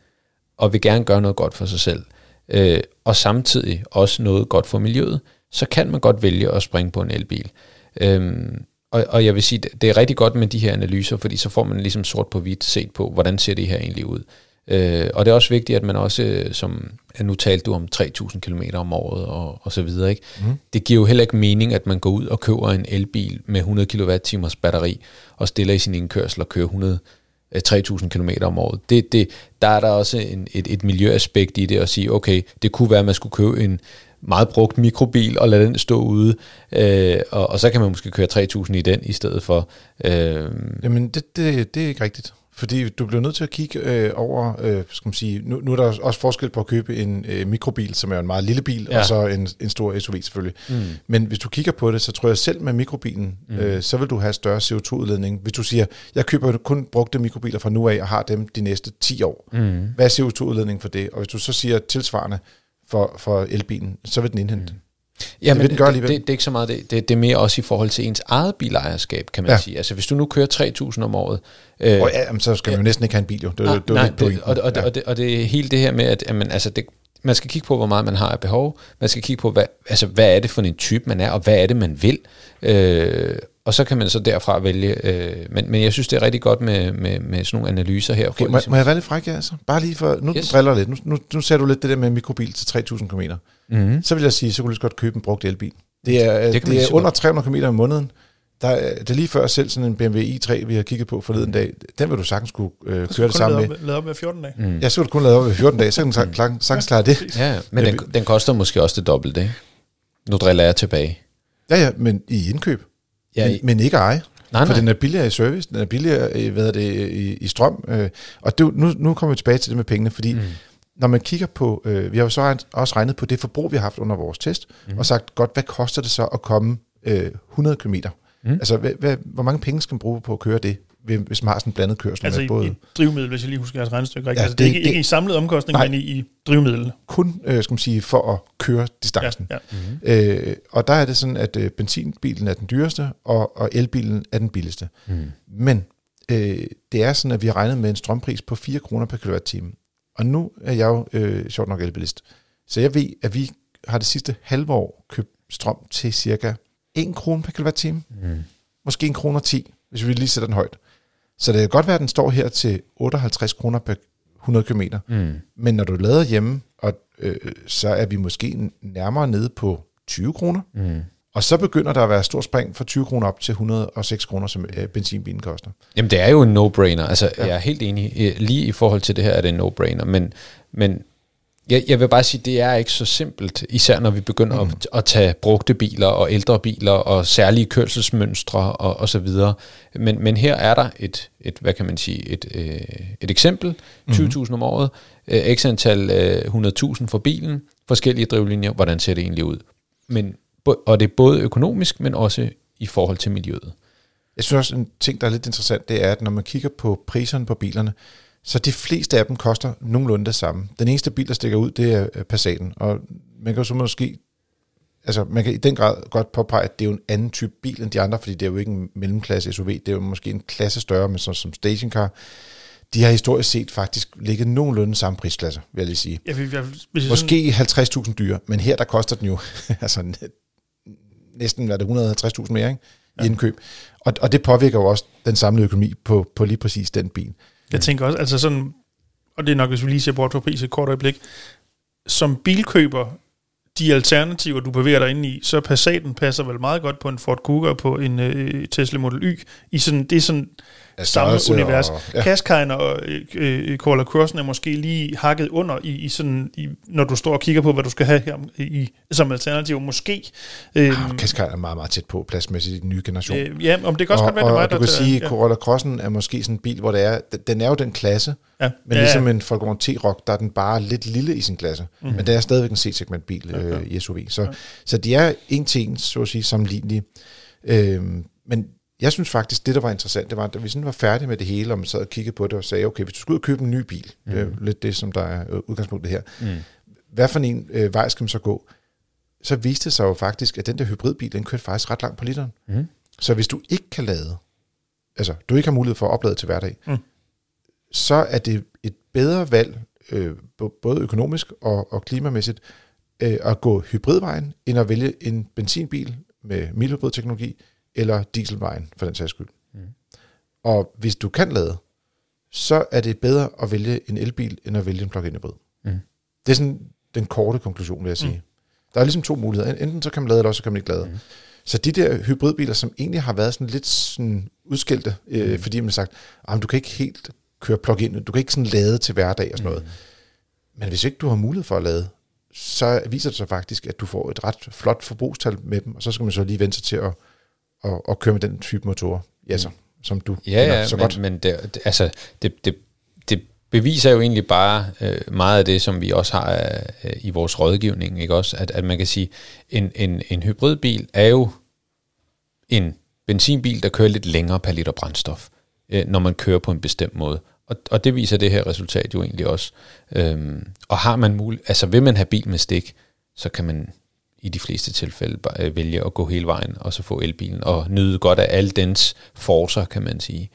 og vil gerne gøre noget godt for sig selv, øh, og samtidig også noget godt for miljøet, så kan man godt vælge at springe på en elbil. Øhm, og, og jeg vil sige, det er rigtig godt med de her analyser, fordi så får man ligesom sort på hvidt set på, hvordan ser det her egentlig ud. Øh, og det er også vigtigt, at man også, øh, som nu talte du om 3.000 km om året og, og så videre, ikke? Mm. det giver jo heller ikke mening, at man går ud og køber en elbil med 100 kWh batteri og stiller i sin indkørsel og kører 100 3.000 km om året. Det, det, der er der også en, et, et miljøaspekt i det at sige, okay, det kunne være, at man skulle købe en meget brugt mikrobil og lade den stå ude, øh, og, og så kan man måske køre 3.000 i den i stedet for. Øh. Jamen, det, det, det er ikke rigtigt. Fordi du bliver nødt til at kigge øh, over, øh, skal man sige, nu, nu er der også forskel på at købe en øh, mikrobil, som er en meget lille bil, ja. og så en, en stor SUV selvfølgelig. Mm. Men hvis du kigger på det, så tror jeg selv med mikrobilen, mm. øh, så vil du have større CO2-udledning. Hvis du siger, jeg køber kun brugte mikrobiler fra nu af, og har dem de næste 10 år. Mm. Hvad er CO2-udledning for det? Og hvis du så siger tilsvarende for, for elbilen, så vil den indhente. Mm. Ja, men det, det, det, det er ikke så meget det. det. Det er mere også i forhold til ens eget bilejerskab, kan man ja. sige. Altså hvis du nu kører 3.000 om året... Øh, oh, ja, så skal man jo næsten ikke have en bil, jo. Det, nej, det, nej, det, og, og, ja. og, det, og det er hele det her med, at jamen, altså det, man skal kigge på, hvor meget man har af behov. Man skal kigge på, hvad, altså, hvad er det for en type, man er, og hvad er det, man vil. Øh, og så kan man så derfra vælge. Øh, men, men jeg synes, det er rigtig godt med, med, med sådan nogle analyser her. Okay, må, ligesom, må jeg være lidt fræk, altså? Bare lige for, nu yes. driller lidt. Nu, nu, nu ser du lidt det der med mikrobil til 3.000 km. Mm-hmm. Så vil jeg sige, så kunne du godt købe en brugt elbil. Det er, det, det er under 300 km om måneden. Der, det er lige før selv sådan en BMW i3, vi har kigget på forleden dag, den vil du sagtens kunne øh, køre det sammen med. Lade op med 14 dage. Mm. Ja, så vil du kun lade op med 14 dage, så kan du sagtens, sagtens klare det. Ja, men den, den koster måske også det dobbelte, ikke? Nu driller jeg tilbage. Ja, ja, men i indkøb. Ja, men, men ikke eje. Nej, for nej. den er billigere i service, den er billigere i, hvad er det, i, i strøm. Øh, og det, nu, nu kommer vi tilbage til det med pengene, fordi mm. når man kigger på, øh, vi har jo så også regnet på det forbrug, vi har haft under vores test, mm. og sagt, godt, hvad koster det så at komme øh, 100 km? Mm. Altså, hvad, hvad, hvor mange penge skal man bruge på at køre det? Hvis man har sådan en blandet kørsel. Altså med i, både... i drivmiddel, hvis jeg lige husker jeres regnestykke rigtigt. Ja, altså, det, det er ikke, det, ikke i samlet omkostning, nej, men i, i drivmiddel. Kun, øh, skal man sige, for at køre distancen. Ja, ja. Mm-hmm. Øh, og der er det sådan, at øh, benzinbilen er den dyreste, og, og elbilen er den billigste. Mm. Men øh, det er sådan, at vi har regnet med en strømpris på 4 kroner per kilowatt-time. Og nu er jeg jo øh, sjovt nok elbilist. Så jeg ved, at vi har det sidste halve år købt strøm til cirka 1 krone per kilowatt-time. Mm. Måske 1 kroner 10, hvis vi lige sætter den højt. Så det kan godt være, at den står her til 58 kroner per 100 km. Mm. Men når du lader hjemme, og, øh, så er vi måske nærmere nede på 20 kroner. Mm. Og så begynder der at være stor spring fra 20 kroner op til 106 kroner, som øh, benzinbilen koster. Jamen det er jo en no-brainer. Altså ja. jeg er helt enig. Lige i forhold til det her er det en no-brainer. Men, men jeg, jeg vil bare sige, det er ikke så simpelt, især når vi begynder mm. at, at tage brugte biler og ældre biler og særlige kørselsmønstre og, og så videre. Men, men her er der et, et hvad kan man sige, et, øh, et eksempel, 20.000 mm. om året, øh, x antal øh, 100.000 for bilen, forskellige drivlinjer, hvordan ser det egentlig ud? Men, og det er både økonomisk, men også i forhold til miljøet. Jeg synes også, en ting, der er lidt interessant, det er, at når man kigger på priserne på bilerne, så de fleste af dem koster nogenlunde det samme. Den eneste bil, der stikker ud, det er Passaten. Og man kan jo så måske, altså man kan i den grad godt påpege, at det er jo en anden type bil end de andre, fordi det er jo ikke en mellemklasse SUV, det er jo måske en klasse større, men sådan som stationcar. De har historisk set faktisk ligget nogenlunde samme prisklasse, vil jeg lige sige. Jeg, jeg, jeg, Måske 50.000 dyre, men her der koster den jo altså, næsten hvad det, 150.000 mere ikke? i ja. indkøb. Og, og det påvirker jo også den samlede økonomi på, på lige præcis den bil. Jeg tænker også, altså sådan, og det er nok, hvis vi lige ser bort fra pris et kort øjeblik, som bilkøber, de alternativer, du bevæger dig ind i, så Passaten passer vel meget godt på en Ford Kuga og på en øh, Tesla Model Y. I sådan, det er sådan Samme univers. og- Ja. ja. Qashqai'en og øh, øh, Corolla Crossen er måske lige hakket under, i, i sådan, i, når du står og kigger på, hvad du skal have her i, som alternativ. Måske. Øh, Ah, Qashqai er meget, meget tæt på pladsmæssigt i den nye generation. øh, ja, om det kan også og, godt være, det og var du kan sige, at Corolla Crossen er måske sådan en bil, hvor det er, den- er jo den klasse, ja. men ja, ligesom en Volkswagen T-Roc, der er den bare lidt lille i sin klasse. Mm. Men det er stadigvæk en C-segment-bil Ja, ja. øh, i SUV. Så, så de er en til en, så at sige, sammenlignelige. Øhm, men jeg synes faktisk, det der var interessant, det var, at vi sådan var færdige med det hele, og man sad og kiggede på det og sagde, okay, hvis du skulle ud og købe en ny bil, mm. det er lidt det, som der er øh, udgangspunktet her, Mm. hvad for en øh, vej skal man så gå? Så viste det sig jo faktisk, at den der hybridbil, den kørte faktisk ret langt på literen. Mm. Så hvis du ikke kan lade, altså du ikke har mulighed for at oplade til hverdag, Mm. så er det et bedre valg, øh, både økonomisk og, og klimamæssigt, øh, at gå hybridvejen, end at vælge en benzinbil med mildhybridteknologi, eller dieselvejen for den sags skyld. Mm. Og hvis du kan lade, så er det bedre at vælge en elbil, end at vælge en plug-in hybrid. Mm. Det er sådan den korte konklusion, vil jeg sige. Mm. Der er ligesom to muligheder. Enten så kan man lade, eller så kan man ikke lade. Mm. Så de der hybridbiler, som egentlig har været sådan lidt sådan udskilte, øh, Mm. fordi man har sagt, at du kan ikke helt køre plug-in, du kan ikke sådan lade til hverdag og sådan noget. Mm. Men hvis ikke du har mulighed for at lade, så viser det sig faktisk, at du får et ret flot forbrugstal med dem, og så skal man så lige vente sig til at, at, at køre med den type motorer, ja, så, som du Ja, ja, så men, godt. men det, det, altså, det, det, det beviser jo egentlig bare øh, meget af det, som vi også har øh, i vores rådgivning, ikke også? At, at man kan sige, en, en, en hybridbil er jo en benzinbil, der kører lidt længere per liter brændstof, øh, når man kører på en bestemt måde. Og, og det viser det her resultat jo egentlig også. Øhm, og har man mulighed, altså vil man have bil med stik, så kan man i de fleste tilfælde øh, vælge at gå hele vejen, og så få elbilen, og nyde godt af alle dens forser, kan man sige.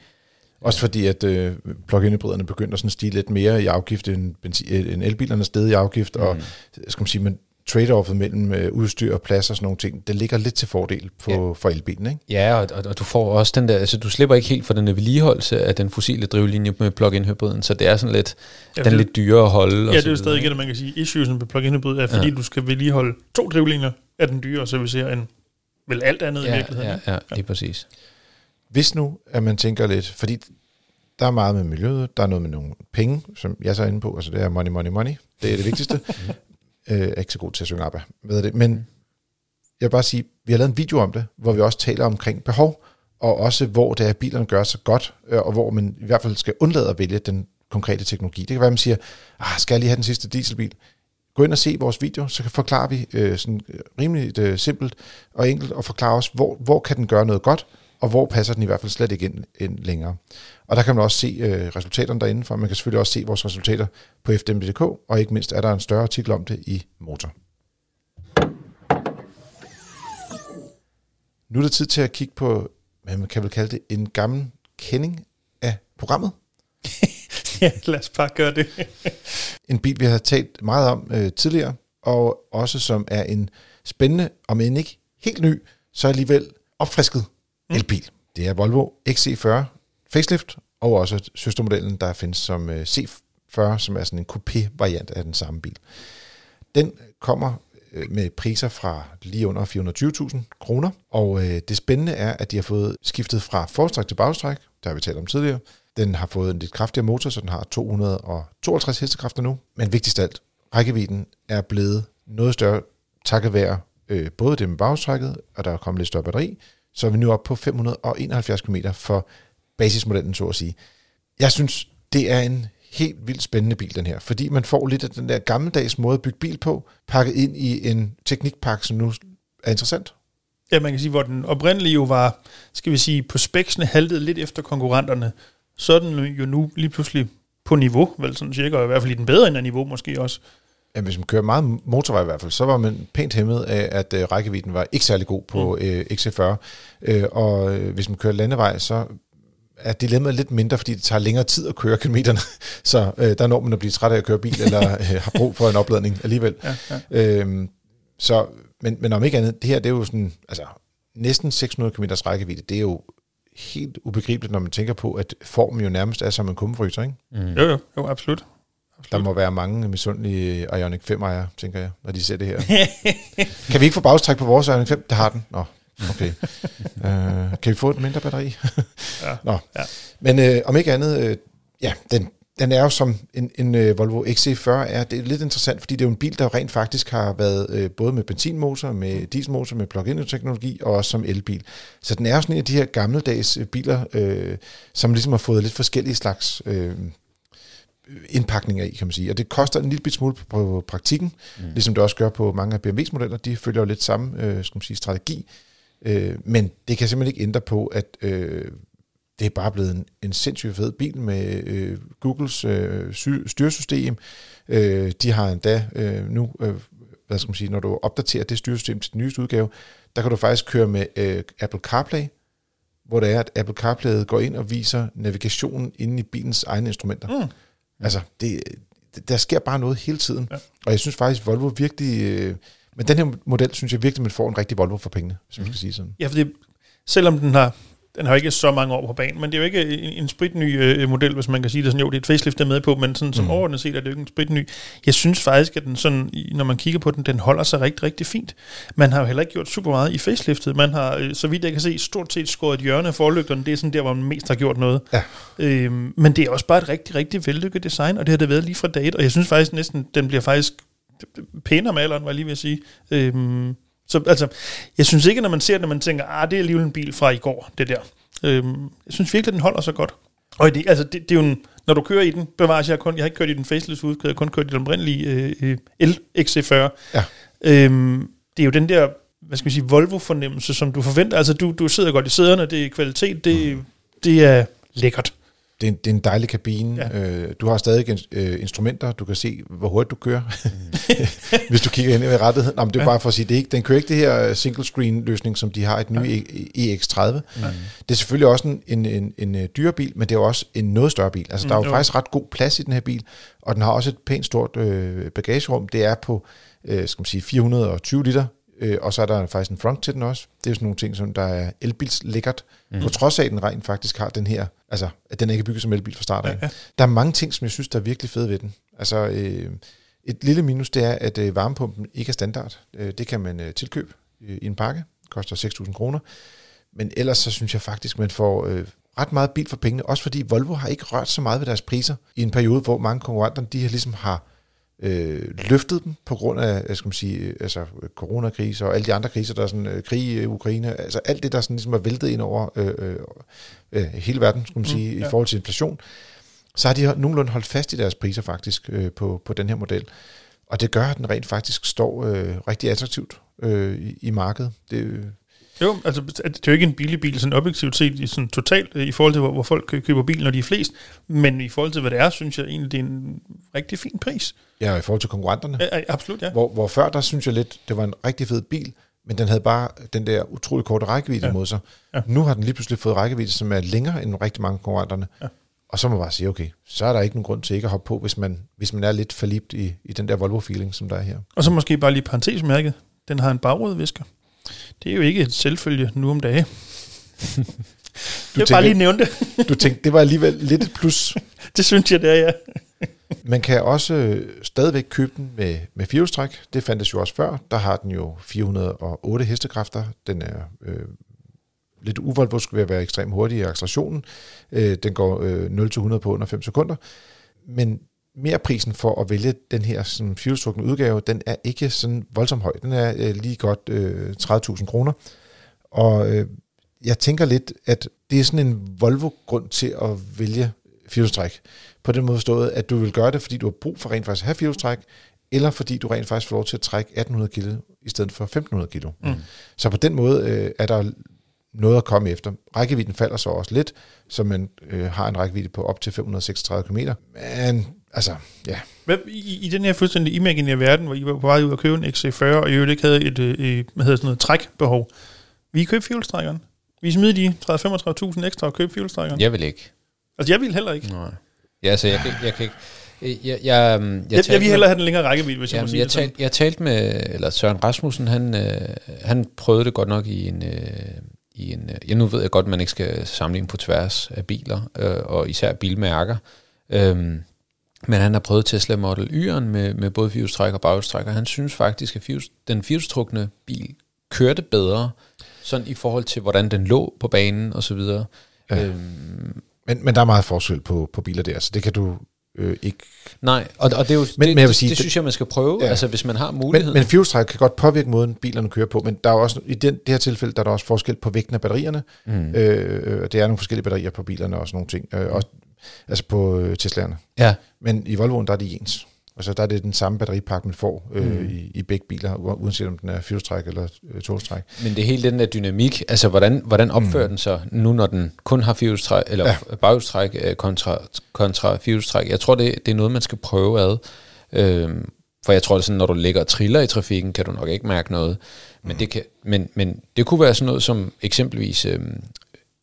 Også fordi, at øh, plug-in hybriderne begynder sådan at stige lidt mere i afgift, end, benzin, øh, end elbilerne er steget i afgift, mm. og skal man sige, men trade-offet mellem øh, udstyr og plads og sådan nogle ting, det ligger lidt til fordel på, Ja. ja. for elbilen, ikke? Ja, og, og, og du får også den der, altså du slipper ikke helt for den der vedligeholdelse af den fossile drivlinje med plug-in hybriden, så det er sådan lidt, Ja, den er det- lidt dyrere at holde. og Ja, så det er jo stadig ikke? det, man kan sige. Issuesen ved plug-in hybrid er, fordi Ja. ja. du skal vedligeholde to drivlinjer af den dyre servicere end vel alt andet i Ja, virkeligheden. ja, ikke? ja, lige præcis. Hvis nu, at man tænker lidt, fordi der er meget med miljøet, der er noget med nogle penge, som jeg så er inde på, altså det er money, money, money, det er det vigtigste. øh, jeg er ikke så god til at synge ABBA, ved det, men jeg vil bare sige, vi har lavet en video om det, hvor vi også taler omkring behov, og også hvor det er, at bilerne gør sig godt, øh, og hvor man i hvert fald skal undlade at vælge den konkrete teknologi. Det kan være, at man siger, ah, skal jeg lige have den sidste dieselbil? Gå ind og se vores video, så kan forklare vi øh, sådan øh, rimelig øh, simpelt og enkelt, og forklare os, hvor, hvor kan den gøre noget godt, og hvor passer den i hvert fald slet ikke ind, ind længere. Og der kan man også se øh, resultaterne derinde, for man kan selvfølgelig også se vores resultater på fdm.dk, og ikke mindst er der en større artikel om det i Motor. Nu er det tid til at kigge på, hvad man kan vel kalde det, en gammel kending af programmet. ja, lad os bare gøre det. En bil, vi har talt meget om øh, tidligere, og også som er en spændende, om end ikke helt ny, så alligevel opfrisket Mm. elbil. Det er Volvo XC40 facelift, og også søstermodellen, der findes som øh, C40, som er sådan en coupé-variant af den samme bil. Den kommer øh, med priser fra lige under 420.000 kroner, og øh, det spændende er, at de har fået skiftet fra forstræk til bagstræk, der har vi talt om tidligere. Den har fået en lidt kraftigere motor, så den har 252 hestekræfter nu, men vigtigst af alt, rækkevidden er blevet noget større takket være øh, både det med bagstrækket, og der er kommet lidt større batteri, så er vi nu oppe på 571 km for basismodellen, så at sige. Jeg synes, det er en helt vildt spændende bil, den her, fordi man får lidt af den der gammeldags måde at bygge bil på, pakket ind i en teknikpakke, som nu er interessant. Ja, man kan sige, hvor den oprindelige jo var, skal vi sige, på spæksene haltede lidt efter konkurrenterne, så er den jo nu lige pludselig på niveau, vel sådan cirka, og i hvert fald i den bedre end af niveau måske også. Ja, hvis man kører meget motorvej i hvert fald, så var man pænt hæmmet af, at øh, rækkevidden var ikke særlig god på mm. øh, XC40. Øh, og øh, hvis man kører landevej, så er dilemmaet lidt mindre, fordi det tager længere tid at køre kilometerne. Så øh, der når man at blive træt af at køre bil, eller øh, har brug for en opladning alligevel. Ja, ja. Øhm, så, men, men om ikke andet, det her det er jo sådan, altså næsten 600 km rækkevidde, det er jo helt ubegribeligt, når man tænker på, at formen jo nærmest er som en kummefryser, ikke? Mm. Jo, jo, jo, absolut. Der må være mange misundelige Ioniq 5 ejere, tænker jeg, når de ser det her. kan vi ikke få bagstræk på vores Ioniq 5? Det har den. Nå, okay. uh, kan vi få et mindre batteri? Ja. Nå. Ja. Men øh, om ikke andet, øh, ja, den, den er jo som en, en øh, Volvo XC40 er. Det er lidt interessant, fordi det er jo en bil, der rent faktisk har været øh, både med benzinmotor, med dieselmotor, med plug-in teknologi og også som elbil. Så den er jo sådan en af de her gammeldags øh, biler, øh, som ligesom har fået lidt forskellige slags øh, indpakninger i, kan man sige. Og det koster en lille smule på, praktikken, mm. ligesom det også gør på mange af BMW's modeller. De følger jo lidt samme øh, skal man sige, strategi. Øh, men det kan simpelthen ikke ændre på, at øh, det er bare blevet en, en sindssygt fed bil med øh, Googles øh, sy- styresystem. Øh, de har endda øh, nu, øh, hvad skal man sige, når du opdaterer det styresystem til den nyeste udgave, der kan du faktisk køre med øh, Apple CarPlay, hvor det er, at Apple CarPlay går ind og viser navigationen inde i bilens egne instrumenter. Mm. Altså, det, der sker bare noget hele tiden. Ja. Og jeg synes faktisk, Volvo virkelig... Øh, men den her model, synes jeg virkelig, man får en rigtig Volvo for pengene, hvis man skal sige sådan. Ja, for det, selvom den har, den har ikke så mange år på banen, men det er jo ikke en, en spritny øh, model, hvis man kan sige det sådan. Jo, det er et facelift, der er med på, men sådan, som Mm. overordnet set er det jo ikke en spritny. Jeg synes faktisk, at den sådan, når man kigger på den, den holder sig rigtig, rigtig fint. Man har jo heller ikke gjort super meget i faceliftet. Man har, øh, så vidt jeg kan se, stort set skåret et hjørne af forlygterne. Det er sådan der, hvor man mest har gjort noget. Ja. Øhm, men det er også bare et rigtig, rigtig vellykket design, og det har det været lige fra dag et, og jeg synes faktisk næsten, den bliver faktisk pænere med alderen, var jeg lige ved at sige. Øhm, så altså, jeg synes ikke, når man ser den, at man tænker, ah, det er alligevel en bil fra i går, det der. Øhm, jeg synes virkelig, den holder sig godt. Og det, altså, det, det er jo en, når du kører i den, bevares jeg, kun, jeg har ikke kørt i den faceless udgave, jeg har kun kørt i den oprindelige øh, øh, LXC40. Ja. Øhm, det er jo den der, hvad skal vi sige, Volvo-fornemmelse, som du forventer. Altså, du, du sidder godt i sæderne, det er kvalitet, det, Mm. det er lækkert. Det er, en, det er en dejlig kabine. Ja. Ja. Øh, du har stadig øh, instrumenter. Du kan se, hvor hurtigt du kører. Hvis du kigger ind i rettigheden. Nå, men det er Ja. ja. bare for at sige, det ikke, den kører ikke det her single screen løsning, som de har i den nye E- EX30. Mm. Det er selvfølgelig også en, en, en, en øh, dyre bil, men det er jo også en noget større bil. Altså, Mm, der er jo jo. faktisk ret god plads i den her bil, og den har også et pænt stort øh, bagagerum. Det er på øh, skal man sige, 420 liter, øh, og så er der faktisk en front til den også. Det er jo sådan nogle ting, som der er elbils lækkert, mm. på trods af, at den rent faktisk har den her, altså at den ikke er bygget som elbil fra start af. Ja, ja. Der er mange ting, som jeg synes, der er virkelig fede ved den. Altså, øh, et lille minus, det er, at øh, varmepumpen ikke er standard. Øh, det kan man øh, tilkøbe øh, i en pakke. Det koster 6.000 kroner. Men ellers så synes jeg faktisk, man får øh, ret meget bil for pengene. Også fordi Volvo har ikke rørt så meget ved deres priser i en periode, hvor mange konkurrenter, de har ligesom har øh, løftet dem på grund af, hvad skal man sige, øh, altså coronakrise og alle de andre kriser, der er sådan øh, krig i Ukraine, altså alt det, der sådan ligesom er væltet ind over øh, øh, øh, hele verden, skulle man sige, ja. mm, i forhold til inflation, så har de nogenlunde holdt fast i deres priser faktisk øh, på, på den her model. Og det gør, at den rent faktisk står øh, rigtig attraktivt øh, i, i markedet. Det, øh, Jo, altså det er jo ikke en billig bil, sådan objektivt set, i sådan totalt øh, i forhold til, hvor, hvor folk kø- køber bil, når de er flest. Men i forhold til, hvad det er, synes jeg egentlig, det er en rigtig fin pris. ja, i forhold til konkurrenterne. Ja, absolut, ja. Hvor, hvor før, der synes jeg lidt, det var en rigtig fed bil, men den havde bare den der utrolig korte rækkevidde Ja. mod sig. Ja. Nu har den lige pludselig fået rækkevidde, som er længere end rigtig mange konkurrenterne. Ja. Og så må man bare sige, okay, så er der ikke nogen grund til ikke at hoppe på, hvis man, hvis man er lidt forlibt i, i den der Volvo-feeling, som der er her. Og så måske bare lige parentesmærket. Den har en bagrudevisker. Det er jo ikke et selvfølge nu om dage. Du jeg vil bare lige nævne det. du tænkte, det var alligevel lidt et plus. Det synes jeg, det er, ja. Man kan også øh, stadigvæk købe den med, med firehjulstræk. Det fandtes jo også før. Der har den jo 408 hestekræfter. Den er øh, lidt uvoldvosk ved at være ekstremt hurtig i accelerationen. Øh, den går øh, 0-100 på under 5 sekunder. Men mere prisen for at vælge den her sådan, firehjulstrukne udgave, den er ikke sådan voldsomt høj. Den er øh, lige godt øh, 30.000 kroner. Og øh, jeg tænker lidt, at det er sådan en Volvo-grund til at vælge firehjulstræk. På den måde forstået, at du vil gøre det, fordi du har brug for rent faktisk at have firehjulstræk, eller fordi du rent faktisk får lov til at trække 1800 kilo i stedet for 1500 kilo. Mm. Så på den måde øh, er der noget at komme efter. Rækkevidden falder så også lidt, så man øh, har en rækkevidde på op til 536 km. Men altså, ja, Hvad, i, I den her fuldstændig imaginære verden, hvor I var på vej ud og købe en XC40, og I jo ikke havde et, øh, øh, hvad hedder sådan noget, trækbehov, vil I købe fjolstrækkeren? Vil I smide de 30-35.000 ekstra og købe fjolstrækkeren? Jeg vil ikke. Altså, jeg vil heller ikke. Nej. Ja, altså, jeg, kan- jeg kan ikke... Jeg, jeg, jeg, jeg, Jeg, vil hellere have den længere rækkevidde, hvis jeg må Jamen, sige jeg, det sådan. talt, jeg talte med, eller Søren Rasmussen, han, øh, han prøvede det godt nok i en, øh, i en, øh, ja nu ved jeg godt, at man ikke skal sammenligne på tværs af biler, øh, og især bilmærker, øhm, Men han har prøvet Tesla Model Y'en med, med både firehjulstræk og baghjulstræk, og han synes faktisk, at firehjuls, den firehjulstrukne bil kørte bedre, sådan i forhold til, hvordan den lå på banen og så videre. Ja. Øhm, men, men der er meget forskel på, på biler der, så det kan du øh, ikke... Nej, og, og det, er jo, men, det, men jeg vil sige, det, det synes jeg, man skal prøve, ja. altså hvis man har muligheden. Men, men fjolstræk kan godt påvirke måden, bilerne kører på, men der er også, i den, det her tilfælde, der er der også forskel på vægten af batterierne. Mm. Øh, øh det er nogle forskellige batterier på bilerne og sådan nogle ting. Øh, også, altså på øh, Tesla'erne. Ja. Men i Volvoen, der er de ens. Altså der er det den samme batteripakke, man får øh, mm. i, i begge biler, uanset om den er fyrstræk eller øh, togstræk. Men det hele den der dynamik, altså hvordan, hvordan opfører mm. den sig nu, når den kun har fyrstræk, eller ja. baghjulstræk øh, kontra, kontra fyrstræk? Jeg tror, det, det er noget, man skal prøve ad. Øh, for jeg tror, at sådan, når du ligger og triller i trafikken, kan du nok ikke mærke noget. Men, mm. det, kan, men, men det kunne være sådan noget som eksempelvis øh,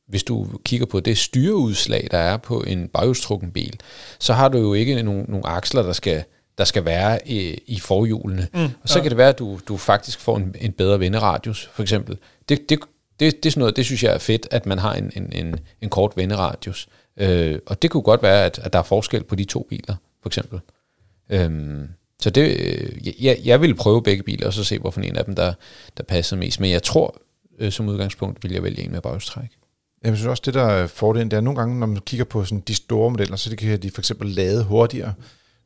hvis du kigger på det styreudslag, der er på en baghjulstrukken bil, så har du jo ikke nogen, nogen aksler, der skal der skal være i, i forhjulene. Mm, og så ja. kan det være, at du, du faktisk får en, en bedre venderadius, for eksempel. Det, det, det, det, er sådan noget, det synes jeg er fedt, at man har en, en, en, en kort venderadius. Øh, og det kunne godt være, at, at der er forskel på de to biler, for eksempel. Øhm, så det, øh, jeg, jeg vil prøve begge biler, og så se, hvorfor en af dem, der, der passer mest. Men jeg tror, øh, som udgangspunkt, vil jeg vælge en med bagstræk. Jeg synes også, det der er fordelen, det er nogle gange, når man kigger på sådan de store modeller, så det kan de for eksempel lade hurtigere.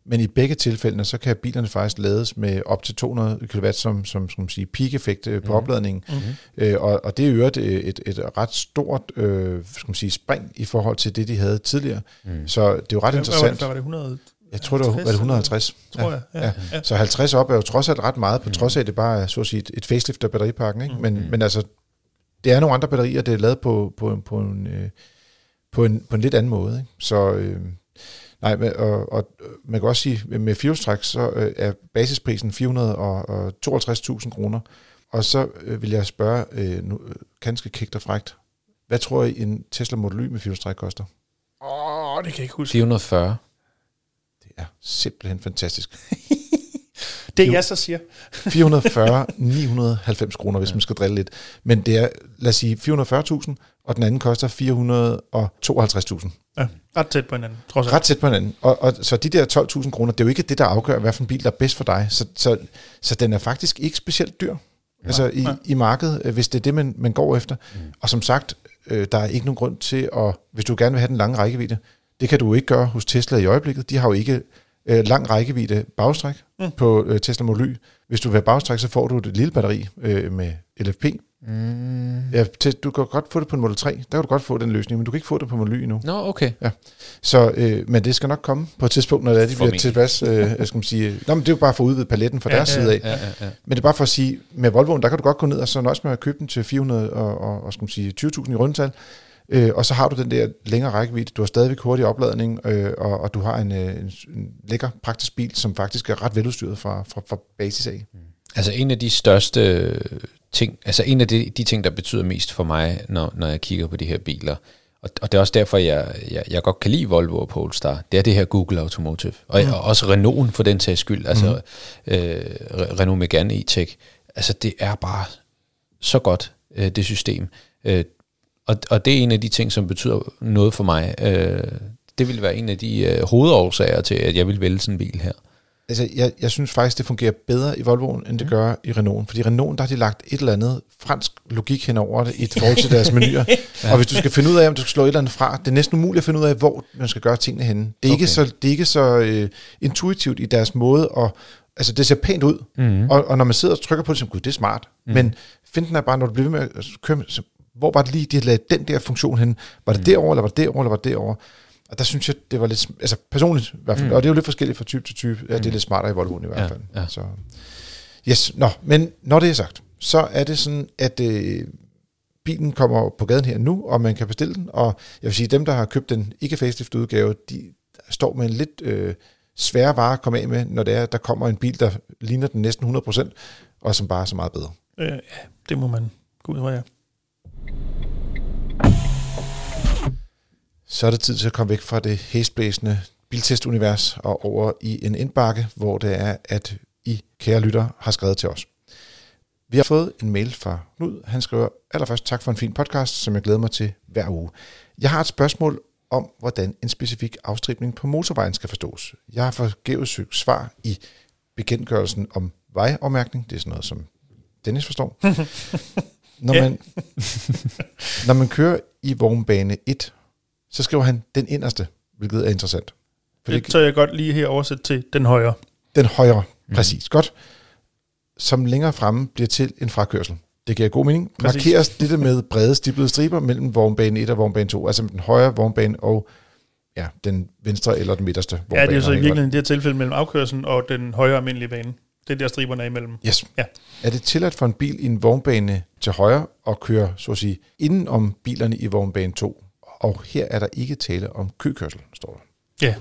Men i begge tilfældene, så kan bilerne faktisk lades med op til 200 kW som, som skal man sige, peak-effekt øh, på mm. opladningen. Mm-hmm. Øh, og, og det er jo et, et, et ret stort øh, skal man sige, spring i forhold til det, de havde tidligere. Mm. Så det er jo ret Hvad, interessant. Hvad var det, 100? Jeg tror, det var, var det 150. Tror jeg, ja. ja. Så 50 op er jo trods alt ret meget, på mm. trods af, at det bare er så at sige, et, et facelift af batteripakken. Ikke? Mm. Men, mm. men altså, det er nogle andre batterier, det er lavet på, på, på, en, øh, på, en, på en lidt anden måde. Ikke? Så... Øh, Nej, men, og, og man kan også sige, at med firehjulstræk, så øh, er basisprisen 452.000 kroner. Og så øh, vil jeg spørge, øh, nu, ganske kægt og frægt, hvad tror I en Tesla Model Y med firehjulstræk koster? Åh, oh, det kan jeg ikke huske. 440. Det er simpelthen fantastisk. det jeg så siger. 440, 990 kroner, hvis ja. man skal drille lidt. Men det er, lad os sige, 440.000, og den anden koster 452.000. Ja, ret tæt på hinanden, trods alt. Ret tæt på hinanden. Og, og så de der 12.000 kroner, det er jo ikke det, der afgør, hvad for en bil, der er bedst for dig. Så, så, så den er faktisk ikke specielt dyr. Ja, altså i, ja. i markedet, øh, hvis det er det, man, man går efter. Mm. Og som sagt, øh, der er ikke nogen grund til at, hvis du gerne vil have den lange rækkevidde, det kan du ikke gøre hos Tesla i øjeblikket. De har jo ikke øh, lang rækkevidde bagstræk mm. på øh, Tesla Model Y. Hvis du vil have bagstræk, så får du et lille batteri øh, med LFP, Mm. Ja, til, du kan godt få det på en Model 3. Der kan du godt få den løsning, men du kan ikke få det på Model Y endnu. Nå, okay. Ja. Så, øh, men det skal nok komme på et tidspunkt, når det er, de bliver tilpas. Øh, jeg skal man sige, Nå, men det er jo bare for at udvide paletten fra ja, deres ja, side af. Ja, ja, ja. Men det er bare for at sige, med Volvoen, der kan du godt gå ned og så nøjes med at købe den til 400 og, og, og skal man sige, 20.000 i rundtal. Øh, og så har du den der længere rækkevidde, du har stadigvæk hurtig opladning, øh, og, og du har en, øh, en, en lækker praktisk bil, som faktisk er ret veludstyret fra, fra, fra basis af. Mm. Altså en af de største ting, altså en af de, de ting, der betyder mest for mig, når, når jeg kigger på de her biler, og, og det er også derfor, jeg, jeg, jeg godt kan lide Volvo og Polestar, det er det her Google Automotive, og, mm. og også Renault for den sags skyld, altså mm. øh, Renault Megane E-Tech, altså det er bare så godt, øh, det system. Øh, og, og det er en af de ting, som betyder noget for mig. Øh, det vil være en af de øh, hovedårsager til, at jeg vil vælge sådan en bil her altså, jeg, jeg synes faktisk, det fungerer bedre i Volvoen, end det mm. gør i Renault. Fordi i Renault, der har de lagt et eller andet fransk logik hen over det, i forhold til deres menuer. ja. Og hvis du skal finde ud af, om du skal slå et eller andet fra, det er næsten umuligt at finde ud af, hvor man skal gøre tingene henne. Det er okay. ikke så, det er ikke så uh, intuitivt i deres måde, og altså det ser pænt ud. Mm. Og, og når man sidder og trykker på det, så gud, det er smart. Mm. Men finden er bare, når du bliver ved med at køre, så, hvor var det lige, de havde lavet den der funktion hen? Var det mm. derovre, eller var det derovre, eller var det derovre? Og der synes jeg, det var lidt, altså personligt i hvert fald, mm. og det er jo lidt forskelligt fra type til type, ja, det er mm. lidt smartere i Volvoen i hvert fald. Ja, ja. Så, yes, nå, men når det er sagt, så er det sådan, at øh, bilen kommer på gaden her nu, og man kan bestille den, og jeg vil sige, dem, der har købt den ikke facelift udgave, de står med en lidt øh, svær vare at komme af med, når det er, der kommer en bil, der ligner den næsten 100%, og som bare er så meget bedre. Øh, ja, det må man gå ud fra, ja. Så er det tid til at komme væk fra det hæsblæsende biltestunivers og over i en indbakke, hvor det er, at I, kære lytter, har skrevet til os. Vi har fået en mail fra Knud. Han skriver allerførst tak for en fin podcast, som jeg glæder mig til hver uge. Jeg har et spørgsmål om, hvordan en specifik afstribning på motorvejen skal forstås. Jeg har forgæves søgt svar i bekendtgørelsen om vejafmærkning. Det er sådan noget, som Dennis forstår. når, man, når man kører i vognbane 1, så skriver han den inderste, hvilket er interessant. For det, det tager jeg godt lige her oversæt til den højre. Den højre, mm. præcis. Godt. Som længere fremme bliver til en frakørsel. Det giver god mening. Præcis. Markeres dette med brede stiplede striber mellem vognbane 1 og vognbane 2, altså den højre vognbane og ja, den venstre eller den midterste vognbane. Ja, det er så i virkeligheden i det her tilfælde mellem afkørselen og den højre almindelige bane. Det er der striberne er imellem. Yes. Ja. Er det tilladt for en bil i en vognbane til højre at køre, så at sige, inden om bilerne i vognbane 2? Og her er der ikke tale om køkørsel, står der. Ja.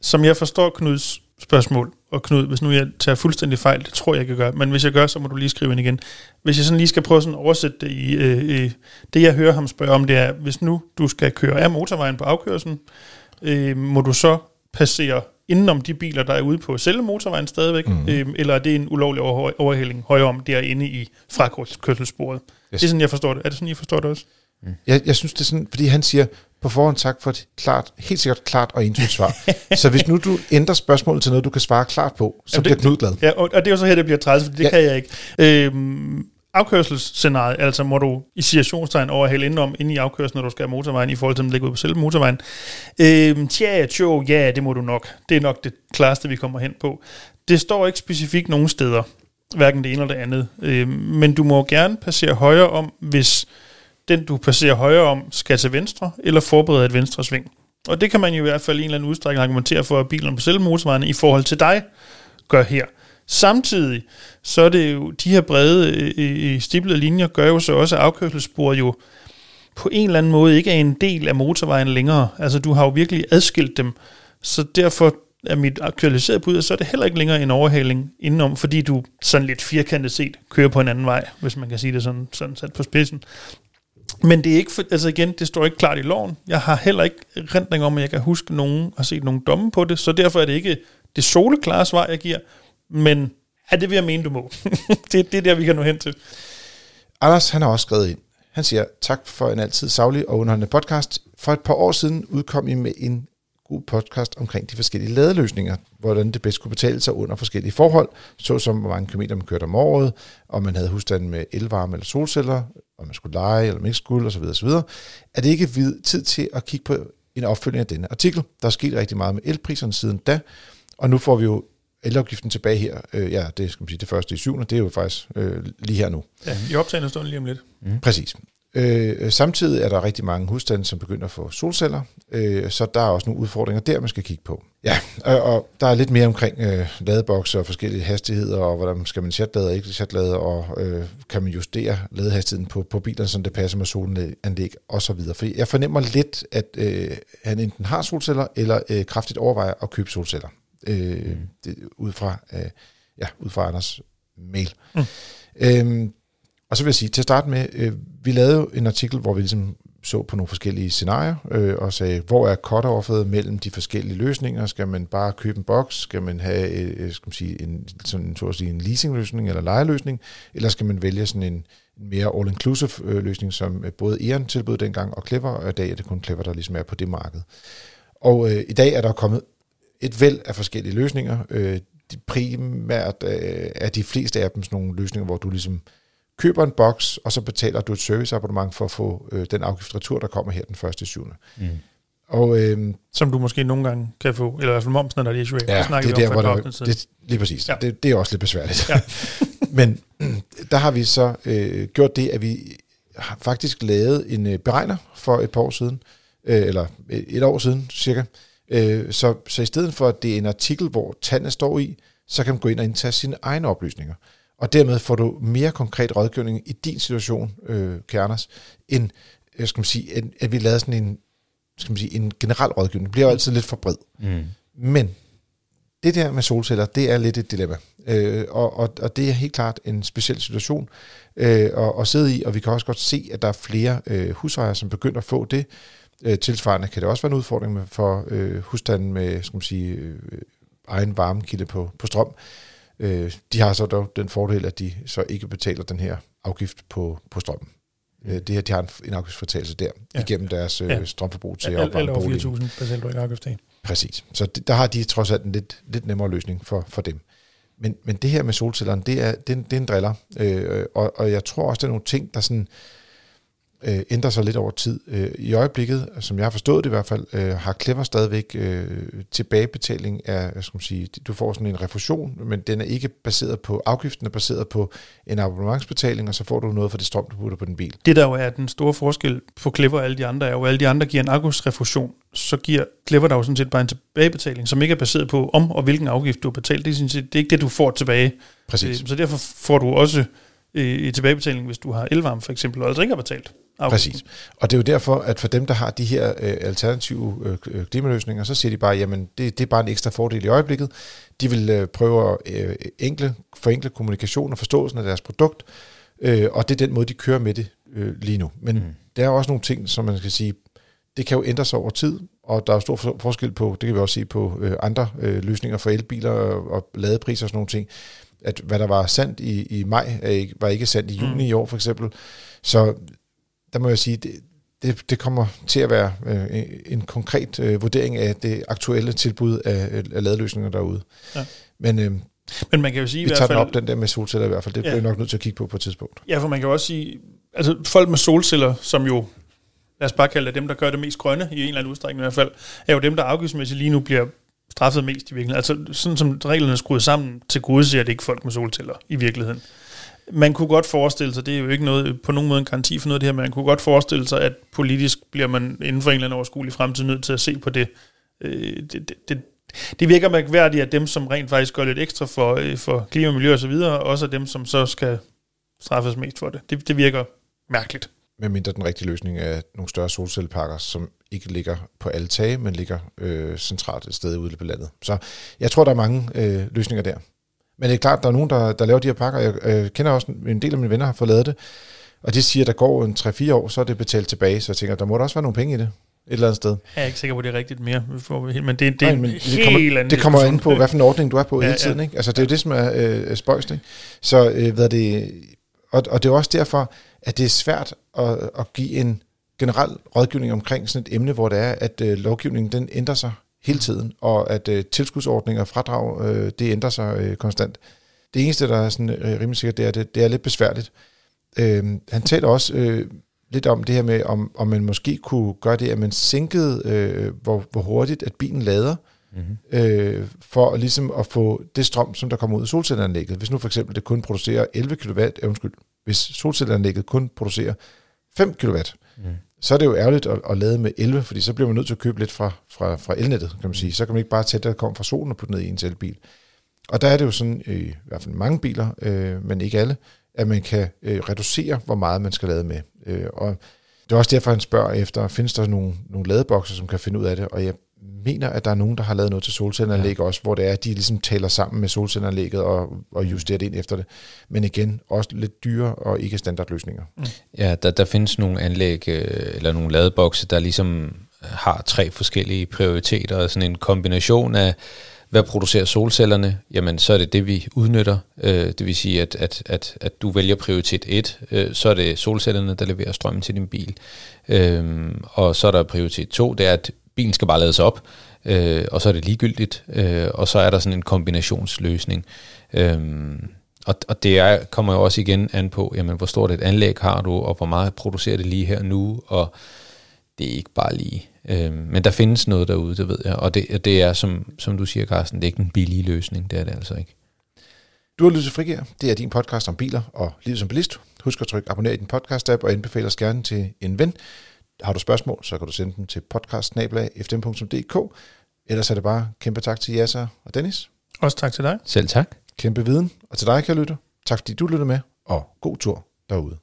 Som jeg forstår Knuds spørgsmål, og Knud, hvis nu jeg tager fuldstændig fejl, det tror jeg, jeg kan gøre, men hvis jeg gør, så må du lige skrive ind igen. Hvis jeg sådan lige skal prøve sådan at oversætte det i, øh, øh, det jeg hører ham spørge om, det er, hvis nu du skal køre af motorvejen på afkørselen, øh, må du så passere indenom de biler, der er ude på selve motorvejen stadigvæk, mm. øh, eller er det en ulovlig over- overhældning højere om derinde i frakørselssporet? Yes. Det er sådan, jeg forstår det. Er det sådan, I forstår det også? Mm. Jeg, jeg synes, det er sådan, fordi han siger på forhånd tak for et klart, helt sikkert klart og entydigt svar. så hvis nu du ændrer spørgsmålet til noget, du kan svare klart på, så Jamen bliver Knud glad. Ja, og, og det er jo så her, det bliver træls, for det ja. kan jeg ikke. Øhm, afkørselsscenariet, altså må du i situationstegn overhale indenom inde i afkørselen, når du skal have motorvejen, i forhold til at ligger ud på selve motorvejen. Øhm, tja, tjo, ja, det må du nok. Det er nok det klareste, vi kommer hen på. Det står ikke specifikt nogen steder, hverken det ene eller det andet. Øhm, men du må gerne passere højre om, hvis den du passerer højre om skal til venstre, eller forberede et venstre sving. Og det kan man jo i hvert fald i en eller anden udstrækning argumentere for, at bilerne på selve motorvejen i forhold til dig gør her. Samtidig så er det jo, de her brede øh, øh, øh, stiplede linjer gør jo så også, at afkørselsspor jo på en eller anden måde ikke er en del af motorvejen længere. Altså du har jo virkelig adskilt dem, så derfor er mit aktualiserede bud, så er det heller ikke længere en overhaling indenom, fordi du sådan lidt firkantet set kører på en anden vej, hvis man kan sige det sådan, sådan sat på spidsen. Men det er ikke, for, altså igen, det står ikke klart i loven. Jeg har heller ikke rentning om, at jeg kan huske nogen har set nogen domme på det, så derfor er det ikke det soleklare svar, jeg giver, men ja, det vil jeg mene, du må. det, det er der, vi kan nå hen til. Anders, han har også skrevet ind. Han siger, tak for en altid savlig og underholdende podcast. For et par år siden udkom I med en god podcast omkring de forskellige ladeløsninger, hvordan det bedst kunne betale sig under forskellige forhold, såsom hvor mange kilometer man kørte om året, om man havde husstanden med elvarme eller solceller, om man skulle lege eller man ikke skulle osv. osv. Er det ikke tid til at kigge på en opfølgning af denne artikel? Der er sket rigtig meget med elpriserne siden da, og nu får vi jo elafgiften tilbage her. Øh, ja, det skal man sige, det første i syvende, det er jo faktisk øh, lige her nu. Ja, i optagende stund lige om lidt. Mm. Præcis. Øh, samtidig er der rigtig mange husstande, som begynder at få solceller, øh, så der er også nogle udfordringer der, man skal kigge på. Ja, og, og der er lidt mere omkring øh, ladebokse og forskellige hastigheder, og hvordan skal man chatlade og ikke chatlade, og øh, kan man justere ladehastigheden på, på bilerne, så det passer med solanlæg osv. For jeg fornemmer lidt, at øh, han enten har solceller, eller øh, kraftigt overvejer at købe solceller, øh, mm. det, ud, fra, øh, ja, ud fra Anders mail. Mm. Øhm, og så vil jeg sige, til at starte med, øh, vi lavede en artikel, hvor vi ligesom så på nogle forskellige scenarier, øh, og sagde, hvor er cut mellem de forskellige løsninger? Skal man bare købe en boks? Skal man have øh, skal man sige, en, sådan, så at sige, en leasingløsning eller lejeløsning? Eller skal man vælge sådan en, en mere all-inclusive øh, løsning, som øh, både Eon tilbød dengang, og Clever, og i dag er det kun Clever, der ligesom er på det marked. Og øh, i dag er der kommet et væld af forskellige løsninger. Øh, de primært øh, er de fleste af dem sådan nogle løsninger, hvor du ligesom køber en boks, og så betaler du et serviceabonnement for at få øh, den afgiftretur, der kommer her den første 7. Mm. Og, øh, Som du måske nogle gange kan få, eller i hvert fald momsen, når det er Ja, det er der, hvor der, det, lige præcis. Ja. Det, det er også lidt besværligt. Ja. Men der har vi så øh, gjort det, at vi har faktisk lavet en øh, beregner for et par år siden, øh, eller et, et år siden cirka. Øh, så, så i stedet for, at det er en artikel, hvor tallene står i, så kan man gå ind og indtage sine egne oplysninger. Og dermed får du mere konkret rådgivning i din situation, øh, Kjernes, end jeg skal man sige, at, at vi lavede sådan en, skal man sige, en generel rådgivning. Det bliver jo altid lidt for bred. Mm. Men det der med solceller, det er lidt et dilemma. Øh, og, og, og det er helt klart en speciel situation øh, at, at sidde i, og vi kan også godt se, at der er flere øh, husejere, som begynder at få det. Øh, tilsvarende kan det også være en udfordring med, for øh, husstanden med skal man sige, øh, egen varmekilde på, på strøm. Øh, de har så dog den fordel, at de så ikke betaler den her afgift på, på strømmen. Mm. Det her, de har en, en afgiftsfritagelse der, Ja. igennem deres øh, Ja. strømforbrug til alt opvarme over boligen. 4.000 betaler du ikke afgift af. Præcis. Så det, der har de trods alt en lidt, lidt nemmere løsning for, for dem. Men, men det her med solcellerne, det er, det det er en driller. Øh, og, og jeg tror også, der er nogle ting, der sådan, øh, ændrer sig lidt over tid. Øh, I øjeblikket, som jeg har forstået det i hvert fald, øh, har Clever stadigvæk øh, tilbagebetaling af, hvad skal man sige, du får sådan en refusion, men den er ikke baseret på afgiften, er baseret på en abonnementsbetaling, og så får du noget for det strøm, du putter på din bil. Det der jo er den store forskel på Clever og alle de andre, er jo, at alle de andre giver en afgiftsrefusion, så giver Clever dig jo sådan set bare en tilbagebetaling, som ikke er baseret på om og hvilken afgift du har betalt. Det er, sådan set, det er ikke det, du får tilbage. Præcis. Øh, Så derfor får du også øh, et tilbagebetaling, hvis du har elvarme for eksempel, og altså ikke har betalt. afgiften. Præcis. Og det er jo derfor, at for dem, der har de her øh, alternative øh, klimaløsninger, så siger de bare, jamen det, det er bare en ekstra fordel i øjeblikket. De vil øh, prøve at øh, enkle, forenkle kommunikation og forståelsen af deres produkt, øh, og det er den måde, de kører med det øh, lige nu. Men mm. der er også nogle ting, som man skal sige, det kan jo ændre sig over tid, og der er jo stor for- forskel på, det kan vi også se på øh, andre øh, løsninger for elbiler og, og ladepriser og sådan nogle ting, at hvad der var sandt i, i maj, ikke, var ikke sandt i juni Mm. i år for eksempel. Så der må jeg sige, det, det, det kommer til at være øh, en konkret øh, vurdering af det aktuelle tilbud af, af ladeløsninger derude. Ja. Men øh, Men man kan jo sige i vi hvert tager fald... den op, den der med solceller i hvert fald. Det Ja. bliver nok nødt til at kigge på på et tidspunkt. Ja, for man kan jo også sige, altså folk med solceller, som jo, lad os bare kalde det dem, der gør det mest grønne, i en eller anden udstrækning i hvert fald, er jo dem, der afgiftsmæssigt lige nu bliver straffet mest i virkeligheden. Altså sådan som reglerne er skruet sammen, til gode ser det ikke folk med solceller i virkeligheden. Man kunne godt forestille sig, det er jo ikke noget, på nogen måde en garanti for noget af det her, men man kunne godt forestille sig, at politisk bliver man inden for en eller anden overskuelig fremtid nødt til at se på det. Øh, det, det, det det virker mærkværdigt, at dem, som rent faktisk gør lidt ekstra for, øh, for klima, miljø og så videre, også er dem, som så skal straffes mest for det. Det, det virker mærkeligt. Medmindre den rigtige løsning er nogle større solcelleparker, som ikke ligger på alle tage, men ligger øh, centralt et sted ude på landet. Så jeg tror, der er mange øh, løsninger der. Men det er klart, der er nogen, der, der laver de her pakker. Jeg øh, kender også en, del af mine venner, har fået lavet det. Og de siger, at der går en 3-4 år, så er det betalt tilbage. Så jeg tænker, der må der også være nogle penge i det et eller andet sted. Jeg er ikke sikker på, at det er rigtigt mere, men det, det er Nej, en men helt det kommer, anden det kommer an på, hvad for en ordning du er på Ja, hele ja. tiden. Ikke? Altså, det er jo det, som er øh, spøjst. Ikke? Så øh, hvad er det, og, og det er også derfor, at det er svært at, at give en generel rådgivning omkring sådan et emne, hvor det er, at øh, lovgivningen den ændrer sig hele tiden, og at øh, tilskudsordninger og fradrag, øh, det ændrer sig øh, konstant. Det eneste, der er sådan, øh, rimelig sikkert, det er, at det, det er lidt besværligt. Øh, han taler også øh, lidt om det her med, om, om man måske kunne gøre det, at man sænkede, øh, hvor, hvor hurtigt at bilen lader, Mm-hmm. øh, for ligesom at få det strøm, som der kommer ud af solcelleanlægget. Hvis nu for eksempel det kun producerer 11 kW, øh, undskyld, hvis solcelleanlægget kun producerer 5 kW, Mm. så er det jo ærgerligt at, at lade med 11, fordi så bliver man nødt til at købe lidt fra, fra, fra elnettet, kan man sige. Så kan man ikke bare tage det, der kommer fra solen og putte ned i en elbil. Og der er det jo sådan, øh, i hvert fald mange biler, øh, men ikke alle, at man kan øh, reducere, hvor meget man skal lade med. Øh, og det er også derfor, han spørger efter, findes der nogle, nogle ladebokser, som kan finde ud af det? Og jeg mener, at der er nogen, der har lavet noget til solcelleanlæg ja. også, hvor det er, at de ligesom taler sammen med solcelleanlægget og, og justerer det ind efter det. Men igen, også lidt dyre og ikke standardløsninger. Ja, der, der findes nogle anlæg, øh, eller nogle ladebokse, der ligesom har tre forskellige prioriteter, og sådan en kombination af, hvad producerer solcellerne, jamen så er det det, vi udnytter. Øh, det vil sige, at, at, at, at du vælger prioritet 1, øh, så er det solcellerne, der leverer strømmen til din bil. Øh, og så er der prioritet 2, det er, at bilen skal bare lades op, øh, og så er det ligegyldigt, øh, og så er der sådan en kombinationsløsning. Øh, og, og det er, kommer jo også igen an på, jamen, hvor stort et anlæg har du, og hvor meget producerer det lige her nu, og det er ikke bare lige. Øh, men der findes noget derude, det ved jeg, og det, det er, som, som du siger, Carsten, det er ikke en billig løsning, det er det altså ikke. Du har lyttet til Det er din podcast om biler og livet som bilist. Husk at trykke abonner i din podcast-app og anbefale os gerne til en ven. Har du spørgsmål, så kan du sende dem til podcast.fm.dk. Ellers er det bare kæmpe tak til Yasser og Dennis. Også tak til dig. Selv tak. Kæmpe viden. Og til dig, kan lytte. Tak fordi du lyttede med, og god tur derude.